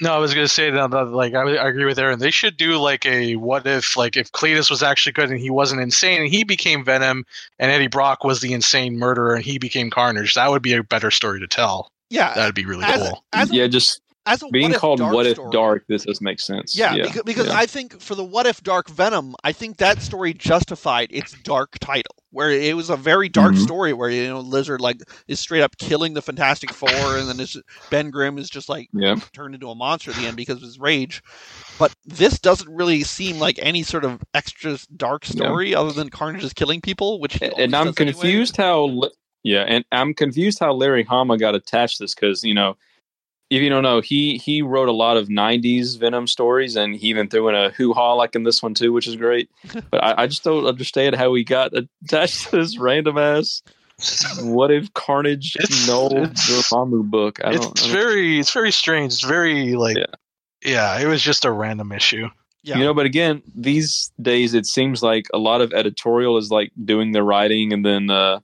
No, I was gonna say that, that, like I, I agree with Aaron. They should do like a what if like if Cletus was actually good and he wasn't insane and he became Venom and Eddie Brock was the insane murderer and he became Carnage. That would be a better story to tell. Yeah, That'd be really as, cool. as a, yeah, just as a being what if called dark "What If story, Dark" this does make sense. Yeah, yeah, because, because yeah. I think for the What If Dark Venom, I think that story justified its dark title, where it was a very dark Mhm. story where you know Lizard like is straight up killing the Fantastic Four, and then it's, Ben Grimm is just like yeah. turned into a monster at the end because of his rage. But this doesn't really seem like any sort of extra dark Yeah. story other than Carnage is killing people, which he and I'm does anyway. confused how Li- yeah, and I'm confused how Larry Hama got attached to this because you know, if you don't know, he he wrote a lot of '90s Venom stories, and he even threw in a hoo ha like in this one too, which is great. but I, I just don't understand how he got attached to this random ass. What if Carnage It's- no it's- Dormammu book? I don't, It's I don't- very it's very strange. It's very like Yeah. yeah, it was just a random issue. Yeah. You know, but again, these days it seems like a lot of editorial is like doing the writing and then uh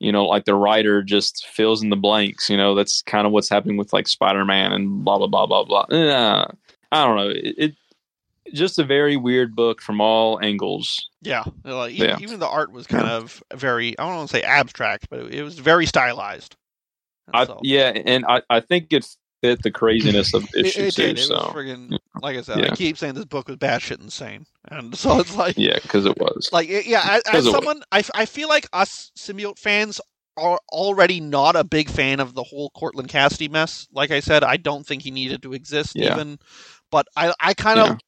you know, like the writer just fills in the blanks, you know, that's kind of what's happening with like Spider-Man and blah blah blah blah blah. Uh, I don't know. It, it just a very weird book from all angles. Yeah, like, even, Yeah. even the art was kind of very, I don't want to say abstract, but it, it was very stylized. And I, so- yeah, and I, I think it fit the craziness of the issue it too. It so was friggin' like I said. I keep saying this book was batshit insane, and so it's like, yeah, because it was. like yeah. As, as Because of- someone, I, I feel like us symbiote fans are already not a big fan of the whole Cortland Kasady mess. Like I said, I don't think he needed to exist Yeah. even, but I, I kind Yeah. of.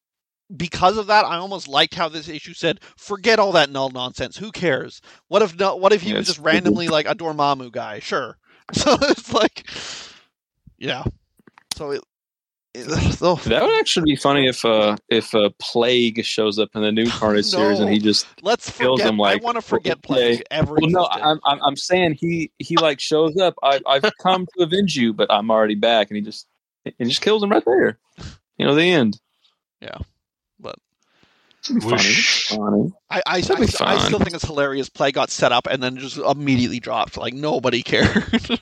Because of that, I almost liked how this issue said, "Forget all that Knull nonsense. Who cares? What if no? What if he Yeah, was just randomly like a Dormammu guy? Sure." So it's like, yeah. So it, That would actually be funny if uh if a plague shows up in the new Carnage series and he just let's kills forget. him like I want to forget. Plague ever Well, no. I'm, I'm saying he he like shows up. I I've come to avenge you, but I'm already back, and he just he just kills him right there. You know the end. Yeah, but- funny. I I, I, I still think it's hilarious. Plague got set up and then just immediately dropped. Like nobody cared.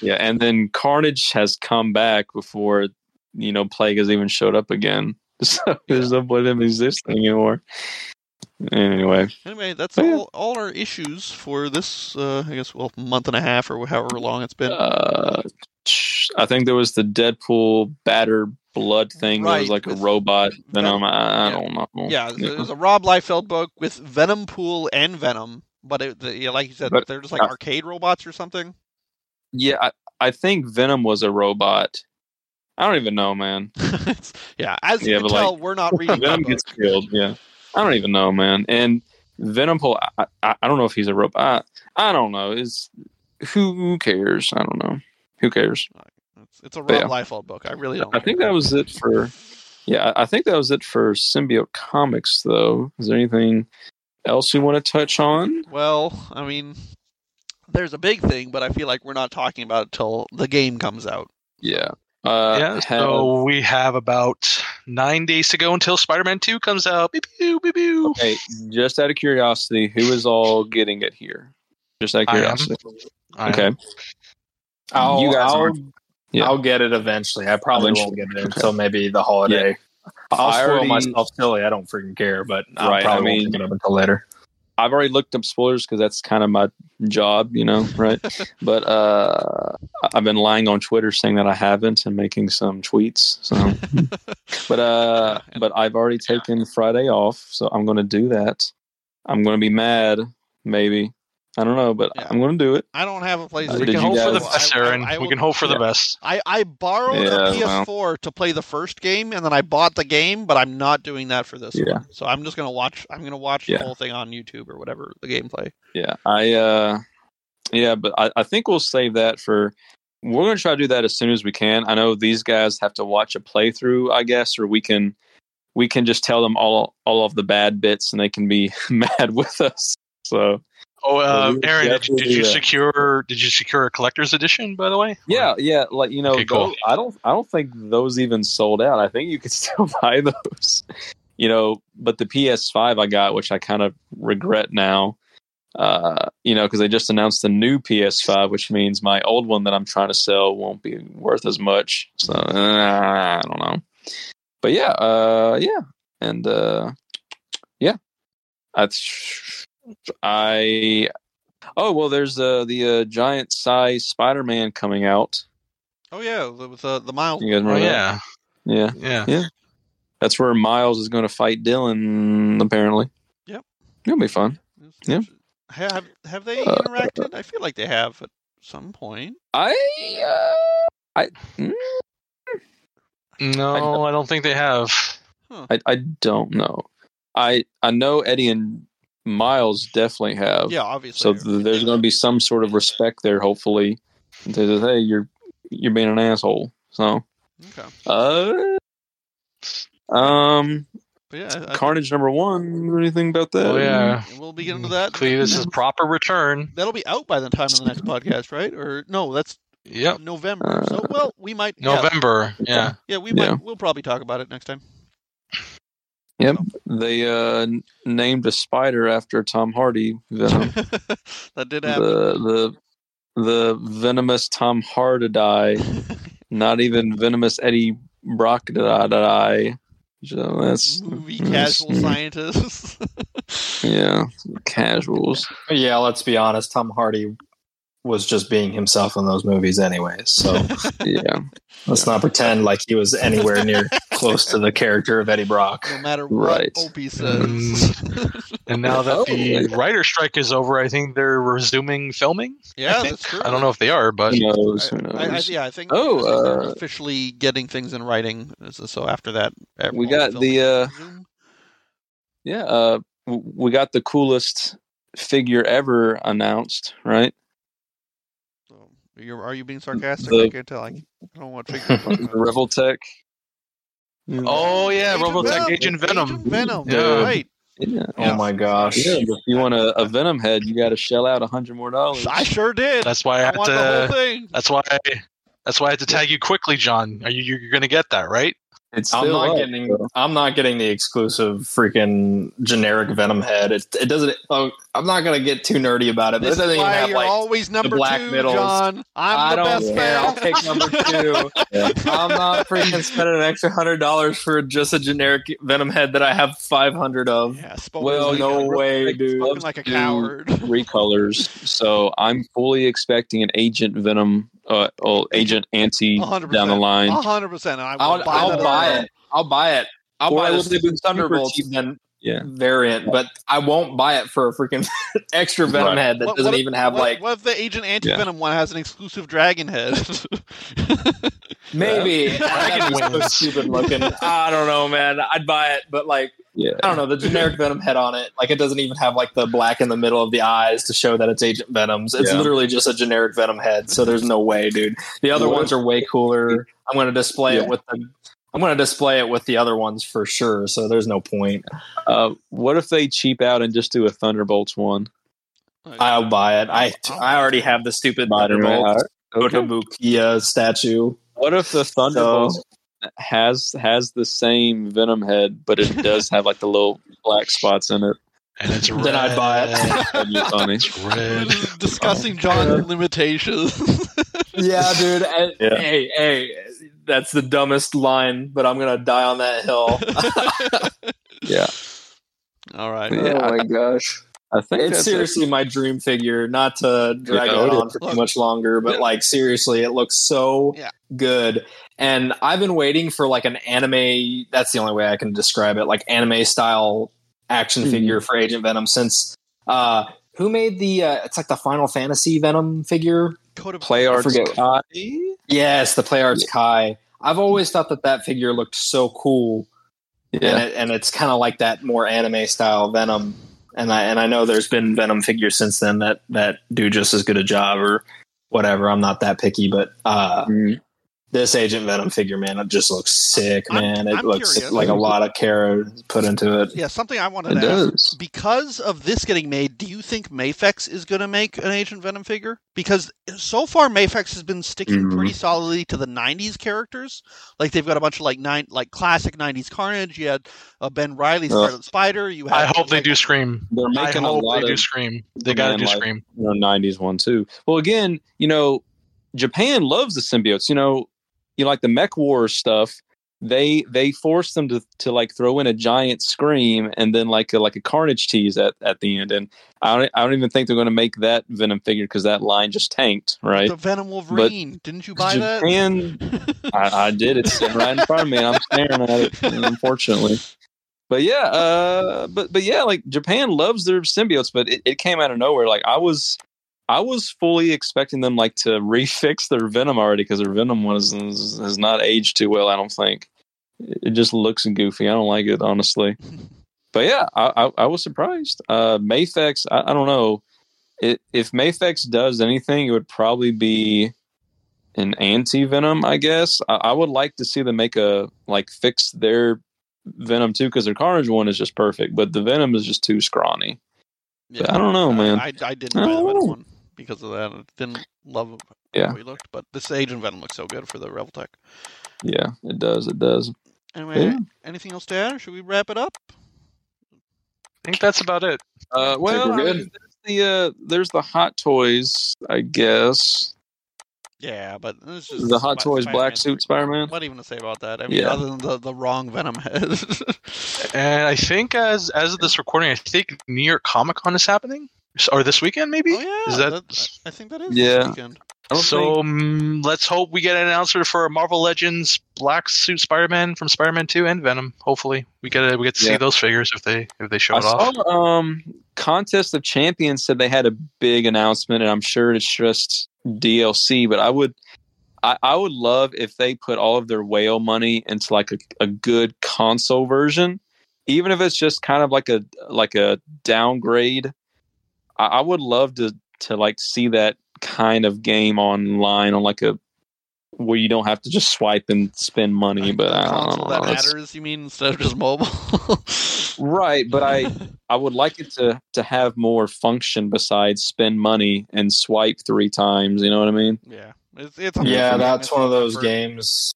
Yeah, and then Carnage has come back before you know Plague has even showed up again. So there's no point in him existing anymore. Anyway, anyway, that's yeah. all all our issues for this. Uh, I guess well, month and a half or however long it's been. uh, I think there was the Deadpool Badder Blood thing. that was like a robot Venom. Venom. I, I Yeah. don't know. yeah, it was, it was a Rob Liefeld book with Venom Pool and Venom. But it, the, yeah, like you said, But- they're just like arcade robots or something. Yeah, I, I think Venom was a robot. I don't even know, man. Yeah, as Yeah, you can but, like, we're not reading Venom gets killed. Yeah, I don't even know, man. And Venom, I, I, I don't know if he's a robot. I, I don't know. Is who, who cares? I don't know. Who cares? It's, it's a Rob yeah. Liefeld book. I really don't. I think that was it for. Yeah, I I think that was it for Symbiote Comics, though. Is there anything else you want to touch on? Well, I mean, there's a big thing, but I feel like we're not talking about it till the game comes out. Yeah. Uh, yeah, have- so we have about nine days to go until Spider-Man Two comes out. Beep, pew, beep, pew. okay, just out of curiosity, who is all getting it here? Just out of I am. curiosity. I- Okay. I'll, You guys I'll, aren't. Yeah. I'll get it eventually. I probably Eventually. won't get it Okay. until maybe the holiday. I'll I spoil already- myself silly. I don't freaking care, but I Right, I probably mean- won't pick it up until later. I've already looked up spoilers because that's kind of my job, you know, right? but uh, I've been lying on Twitter saying that I haven't and making some tweets. So, but uh, but I've already taken Friday off, so I'm going to do that. I'm going to be mad, maybe, I don't know, but Yeah. I'm going to do it. I don't have a PlayStation. Uh, we did can you hope for the guys- best, I- I- I we can hope for the best. I, I borrowed Yeah, a. PS4 to play the first game, and then I bought the game, but I'm not doing that for this Yeah. one. So I'm just gonna watch. I'm gonna watch Yeah. the whole thing on YouTube or whatever the gameplay. Yeah, I uh yeah, but I, I think we'll save that for we're gonna try to do that as soon as we can. I know these guys have to watch a playthrough, I guess, or we can we can just tell them all all of the bad bits and they can be mad with us. So Oh, uh, Aaron, did, definitely did you secure? Did you secure a collector's edition? By the way, yeah, yeah, like you know, Okay, cool. those- I don't I don't think those even sold out. I think you could still buy those. You know, but the PS5 I got, which I kind of regret now. Uh, you know, because they just announced the new PS5, which means my old one that I'm trying to sell won't be worth as much. So uh, I don't know. But yeah, uh, yeah, and uh, yeah, I, I. Oh well, there's uh, the uh, giant size Spider-Man coming out. Oh yeah, with uh, the Miles. You guys oh remember that? yeah, Yeah, yeah. that's where Miles is going to fight Dylan. Apparently. Yep. It'll be fun. Yeah. Have have they Uh, interacted? I feel like they have at some point. I. Uh, I. mm, No, I don't think they have. I. I don't know. I. I know Eddie and Miles definitely have. Yeah, obviously. So th- there's going to be some sort of respect there, hopefully. And they say, hey, you're you're being an asshole. So, okay. uh, um, But yeah, I, Carnage number one. Anything about that? Oh yeah, I, we'll be getting to that. Cletus's proper return. That'll be out by the time of the next podcast, right? Or no, that's Yep, November. So well, we might. November. Yeah, Yeah, we Yeah. might. We'll probably talk about it next time. Yep. They uh, named a spider after Tom Hardy Venom. that did happen. the the the venomous Tom Hardy, not even venomous Eddie Brock die. So that's Movie that's- casual scientists. Yeah, casuals. Yeah, let's be honest. Tom Hardy was just being himself in those movies, anyways. So Yeah, let's not pretend like he was anywhere near close to the character of Eddie Brock. no matter what Right. Opie says. and now that the writer strike is over, I think they're resuming filming. yeah, I that's true. I don't know if they are, but who knows? Who I, I, yeah, I think. Oh, I think they're uh, officially getting things in writing. So- So after that, We got the, uh, Yeah, uh, we got the coolest figure ever announced, right? So, you're, are you being sarcastic? The- I can't tell. I, I don't know what figure. you're talking about. Oh yeah, Agent Revoltech Venom. Agent Venom. Agent Venom. Yeah. Right. Yeah. Oh my gosh. Yeah, if you want a, a Venom head, you got to shell out a hundred more dollars. I sure did. That's why I I had want the whole to. thing. That's why. That's why I had to tag you quickly, John. Are you you're going to get that right? It's I'm not up, getting. so. I'm not getting the exclusive freaking generic Venom head. It, it doesn't. Oh, I'm not gonna get too nerdy about it. But This it is doesn't even why have you're like. always number black two, middles. John. I'm I the don't best care. man. I'll take number two. Yeah. I'm not freaking spending an extra hundred dollars for just a generic Venom head that I have 500 of. Yeah, Well, like, no a, way, dude. spoken like a coward. Three colors. So I'm fully expecting an Agent Venom, uh, oh, Agent Anti 100%. down the line. hundred percent. I will buy, I'll buy it. I'll buy it. I'll Or buy I the will do stupid super Thunderbolts cheap. Then Yeah. variant, but I won't buy it for a freaking extra Venom Right. head that What- doesn't what if- even have what, like What if the Agent Anti Venom one has an exclusive dragon head? maybe Dragon That'd be so stupid looking. I don't know, man. I'd buy it, but like Yeah. I don't know the generic Venom head on it. Like it doesn't even have like the black in the middle of the eyes to show that it's Agent Venom's. It's Yeah. literally just a generic Venom head. So there's no way, dude. The other What ones are way cooler. I'm going to display Yeah. it with the. I'm going to display it with the other ones for sure. So there's no point. Uh, what if they cheap out and just do a Thunderbolts one? I'll buy it. I I already have the stupid Thunderbolt Okay. Kotobukiya statue. What if the Thunderbolts has has the same Venom head, but it does have like the little black spots in it? And it's red. Then I'd buy it. That'd be funny. It's red. discussing John's limitations. Yeah, dude. and- Yeah. Hey, hey, that's the dumbest line, but I'm gonna die on that hill. Yeah. All right. Yeah. oh my gosh. I think It's that's seriously my dream figure. Not to drag Yeah. it on for Look. too much longer, but Yeah. like seriously, it looks so Yeah. good. And I've been waiting for like an anime. That's the only way I can describe it. Like anime style action Mhm. figure for Agent Venom since uh, who made the? Uh, it's like the Final Fantasy Venom figure. Code of Play Arts forget- Kai. Yes, the Play Arts Kai. I've always thought that that figure looked so cool, and, it, and it's kind of like that more anime style Venom. And I and I know there's been Venom figures since then that that do just as good a job or whatever. I'm not that picky, but uh, Mhm. This Agent Venom figure, man, it just looks sick, I'm- man. it I'm looks curious. like a lot of care put into it. Yeah, something I wanted It to ask. Because of this getting made, do you think Mafex is going to make an Agent Venom figure? Because so far Mafex has been sticking Mhm. pretty solidly to the '90s characters. Like they've got a bunch of like nine, like classic '90s Carnage. You had uh, Ben Riley, Ugh. Scarlet Spider. You had. I hope they like- do Scream. They're I making a hope lot they do Scream. They got to do like- Scream. you know, 90s one too. Well, again, you know, Japan loves the symbiotes. You know, you know, like the Mech War stuff. They they forced them to to like throw in a giant scream and then like a like a Carnage tease at at the end. And I don't I don't even think they're going to make that Venom figure because that line just tanked, right? The Venom Wolverine. Didn't you buy Japan, that? I, I did. It's sitting right in front of me, and I'm staring at it. Unfortunately, but yeah, uh, but but yeah, like Japan loves their symbiotes, but it, it came out of nowhere. Like I was, I was fully expecting them like to refix their Venom already because their Venom was has not aged too well. I don't think it just looks goofy. I don't like it honestly. But yeah, I, I, I was surprised. Uh, Mafex, I, I don't know. It, if Mafex does anything, it would probably be an anti venom. I guess I, I would like to see them make a like fix their venom too because their Carnage one is just perfect, but the venom is just too scrawny. I don't know, man. I, I, I didn't I buy the Venom one because of that. I didn't love Yeah. how he looked, but this Agent Venom looks so good for the Revoltech. Yeah, it does. It does. Anyway, Yeah. anything else to add? Or should we wrap it up? I think that's about it. Uh, well, I mean, there's the uh, there's the Hot Toys, I guess. Yeah, but it's just The Hot Spi- Toys Spider-Man. Black Suit Spider Man. What even to say about that? I mean, Yeah. other than the, the wrong Venom head. And I think as as of this recording, I think New York Comic Con is happening, or this weekend maybe. oh yeah, Is that- I think that is Yeah. this weekend. So think- um, let's hope we get an announcer for Marvel Legends Black Suit Spider-Man from Spider-Man Two and Venom. Hopefully, we get to, we get to see those figures if they if they show I it off. saw um Contest of Champions said they had a big announcement, and I'm sure it's just DLC. But I would, I, I would love if they put all of their whale money into like a, a good console version, even if it's just kind of like a like a downgrade. I, I would love to to like see that kind of game online on like a where you don't have to just swipe and spend money. But I don't console know. that That's- matters. You mean instead of just mobile? Right, but I I would like it to to have more function besides spend money and swipe three times. You know what I mean? yeah, it's, it's Yeah, that's one of those effort. games.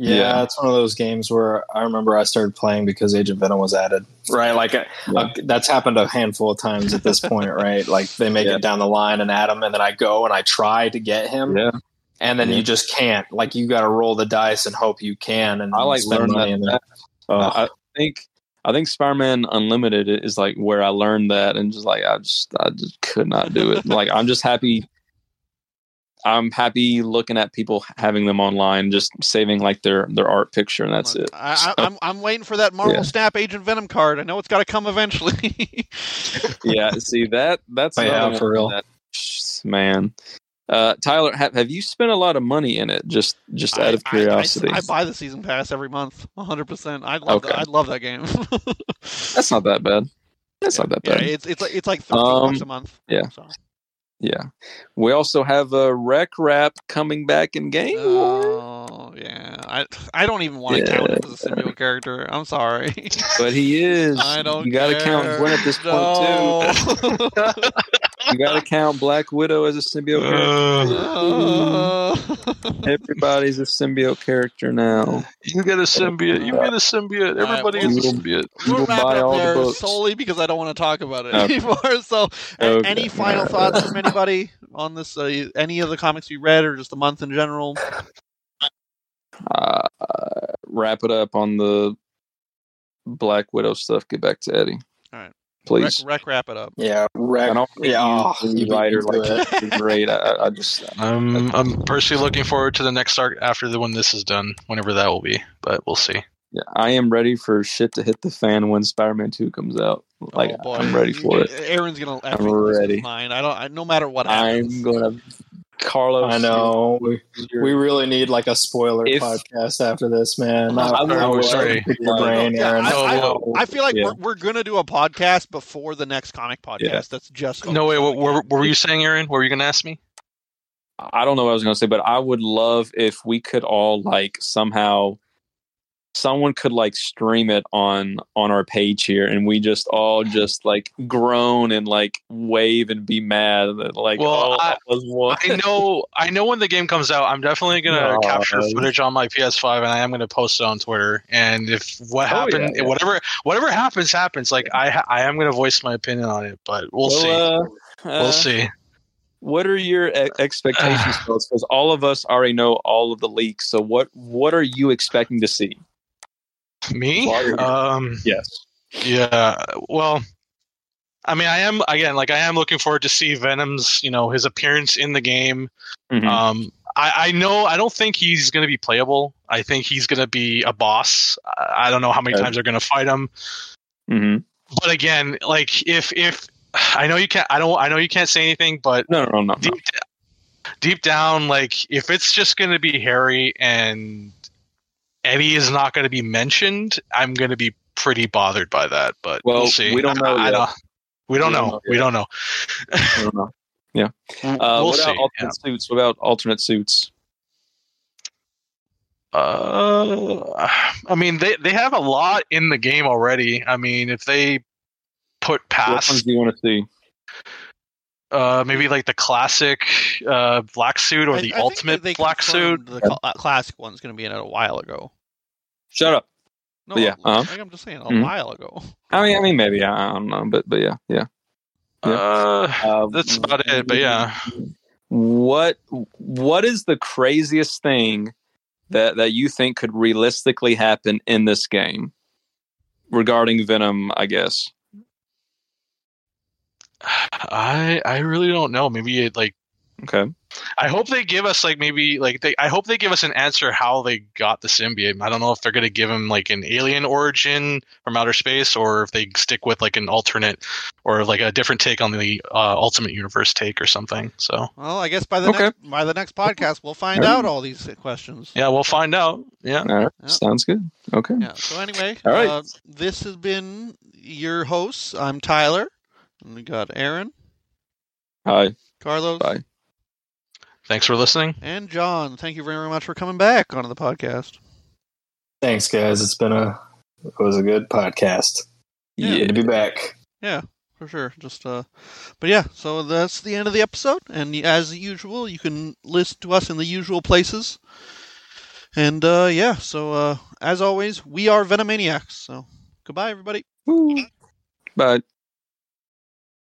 Yeah, Yeah. it's one of those games where I remember I started playing because Agent Venom was added. Right, like uh, Yeah. that's happened a handful of times at this point. Right, like they make Yeah. it down the line and add him, and then I go and I try to get him, Yeah, and then you just can't. Like you got to roll the dice and hope you can. And I like money that. Uh, I think I think Spider Man Unlimited is like where I learned that, and just like I just I just could not do it. like I'm just happy. I'm happy looking at people having them online, just saving like their their art picture, and that's it. I, I, I'm I'm waiting for that Marvel Yeah. Snap Agent Venom card. I know it's got to come eventually. yeah, see that that's Oh, yeah, for real. that- man. Uh, Tyler, have, have you spent a lot of money in it? Just just out of I- I- curiosity. I, I, buy the season pass every month, 100. percent I love Okay. that. I love that game. That's not that bad. That's not that yeah, bad. it's it's like it's like 13 Um, bucks a month. yeah. So. Yeah. We also have a Rec Rap coming back in game. Oh yeah, I I don't even want to count him as a Yeah. symbiote character. I'm sorry. but he is. I don't. You got to count care. Gwen at this point too. You got to count Black Widow as a symbiote character. Uh, Uh, Everybody's a symbiote character now. you get a symbiote. You get a symbiote. Everybody Alright, gets a symbiote. You we'll will buy it up all the books. solely because I don't want to talk about it Okay. anymore. So, Okay. any final Alright. thoughts from anybody on this? Uh, any of the comics you read, or just the month in general? Uh, wrap it up on the Black Widow stuff. Get back to Eddie. All right. Please. Rec, rec wrap it up. Yeah, I don't yeah, you oh, writer like that. great. I, I just. Um, I, I'm personally looking forward to the next arc after the when this is done, whenever that will be. But we'll see. yeah, I am ready for shit to hit the fan when Spider-Man Two comes out. Like Oh, boy. I'm ready for it. Aaron's gonna. I'm effing lose his ready. Mind. I don't. I, no matter what happens. I'm gonna Carlos. I know. We, we really need like a spoiler If- podcast after this, man. I, I I, I sorry. pick your brain, Yeah, Aaron. I, I- I feel like Yeah. we're, we're gonna do a podcast before the next comic podcast. Yeah. That's just No, wait. What, the what, what were you saying, Aaron? What were you going to ask me? I don't know what I was going to say, but I would love if we could all like somehow someone could like stream it on on our page here and we just all just like groan and like wave and be mad that like Well, oh, I- that was one. I know, I know when the game comes out, I'm definitely gonna No. capture footage on my PS5, and I am gonna post it on Twitter. And if what Oh, happened, yeah, yeah. whatever, whatever happens, happens. Like I, I am gonna voice my opinion on it, but we'll see. uh, we'll uh, see. What are your expectations. Because all of us already know all of the leaks. So what what are you expecting to see? Me? While you're here. Um, Yes. yeah. Well, I mean, I am again, like I am looking forward to see Venom's, you know, his appearance in the game. Mhm. Um, I, I know I don't think he's going to be playable. I think he's going to be a boss. I, I don't know how many Okay. times they're going to fight him. Mhm. But again, like if if I know you can't, I don't, I know you can't say anything, but No, no, no, no. deep deep down, like if it's just going to be Harry and Eddie is not going to be mentioned, I'm going to be pretty bothered by that. But Well, we'll see. we don't know I, I don't. We don't We don't know. know We don't know. I don't know. Uh, we'll what see. about alternate suits? What about alternate suits? Uh, I mean, they they have a lot in the game already. I mean, if they put past, What ones do you want to see? Uh, maybe like the classic uh, black suit or I- the I think ultimate they black suit, The cl- classic one's going to be in it a while ago. Shut up. No, Yeah, uh-huh. like I'm just saying, a Mhm. while ago. I mean, I mean, maybe I, I don't know, but but yeah, yeah. Yeah. uh, Uh, that's about it. But yeah, What what is the craziest thing that that you think could realistically happen in this game regarding Venom? I guess. I I really don't know. Maybe it like Okay. I hope they give us like maybe like they I hope they give us an answer how they got the symbiote. I don't know if they're gonna give him like an alien origin from outer space or if they stick with like an alternate or like a different take on the uh, Ultimate Universe take or something. So Well, I guess by the Okay. next by the next podcast we'll find All right. out all these questions. yeah, we'll find out. Yeah. All right. Yeah. Sounds good. Okay. Yeah. So anyway, All right. uh, this has been your hosts. I'm Tyler. And we got Aaron, Hi. Carlos, Bye. Thanks for listening. and John. Thank you very much for coming back onto the podcast. Thanks, guys. It's been a it was a good podcast. Yeah. Good to be back. Yeah, for sure. Just uh, but yeah. So that's the end of the episode, and as usual, you can listen to us in the usual places. And uh, yeah, so uh, as always, we are Venomaniacs. So goodbye, everybody. Bye.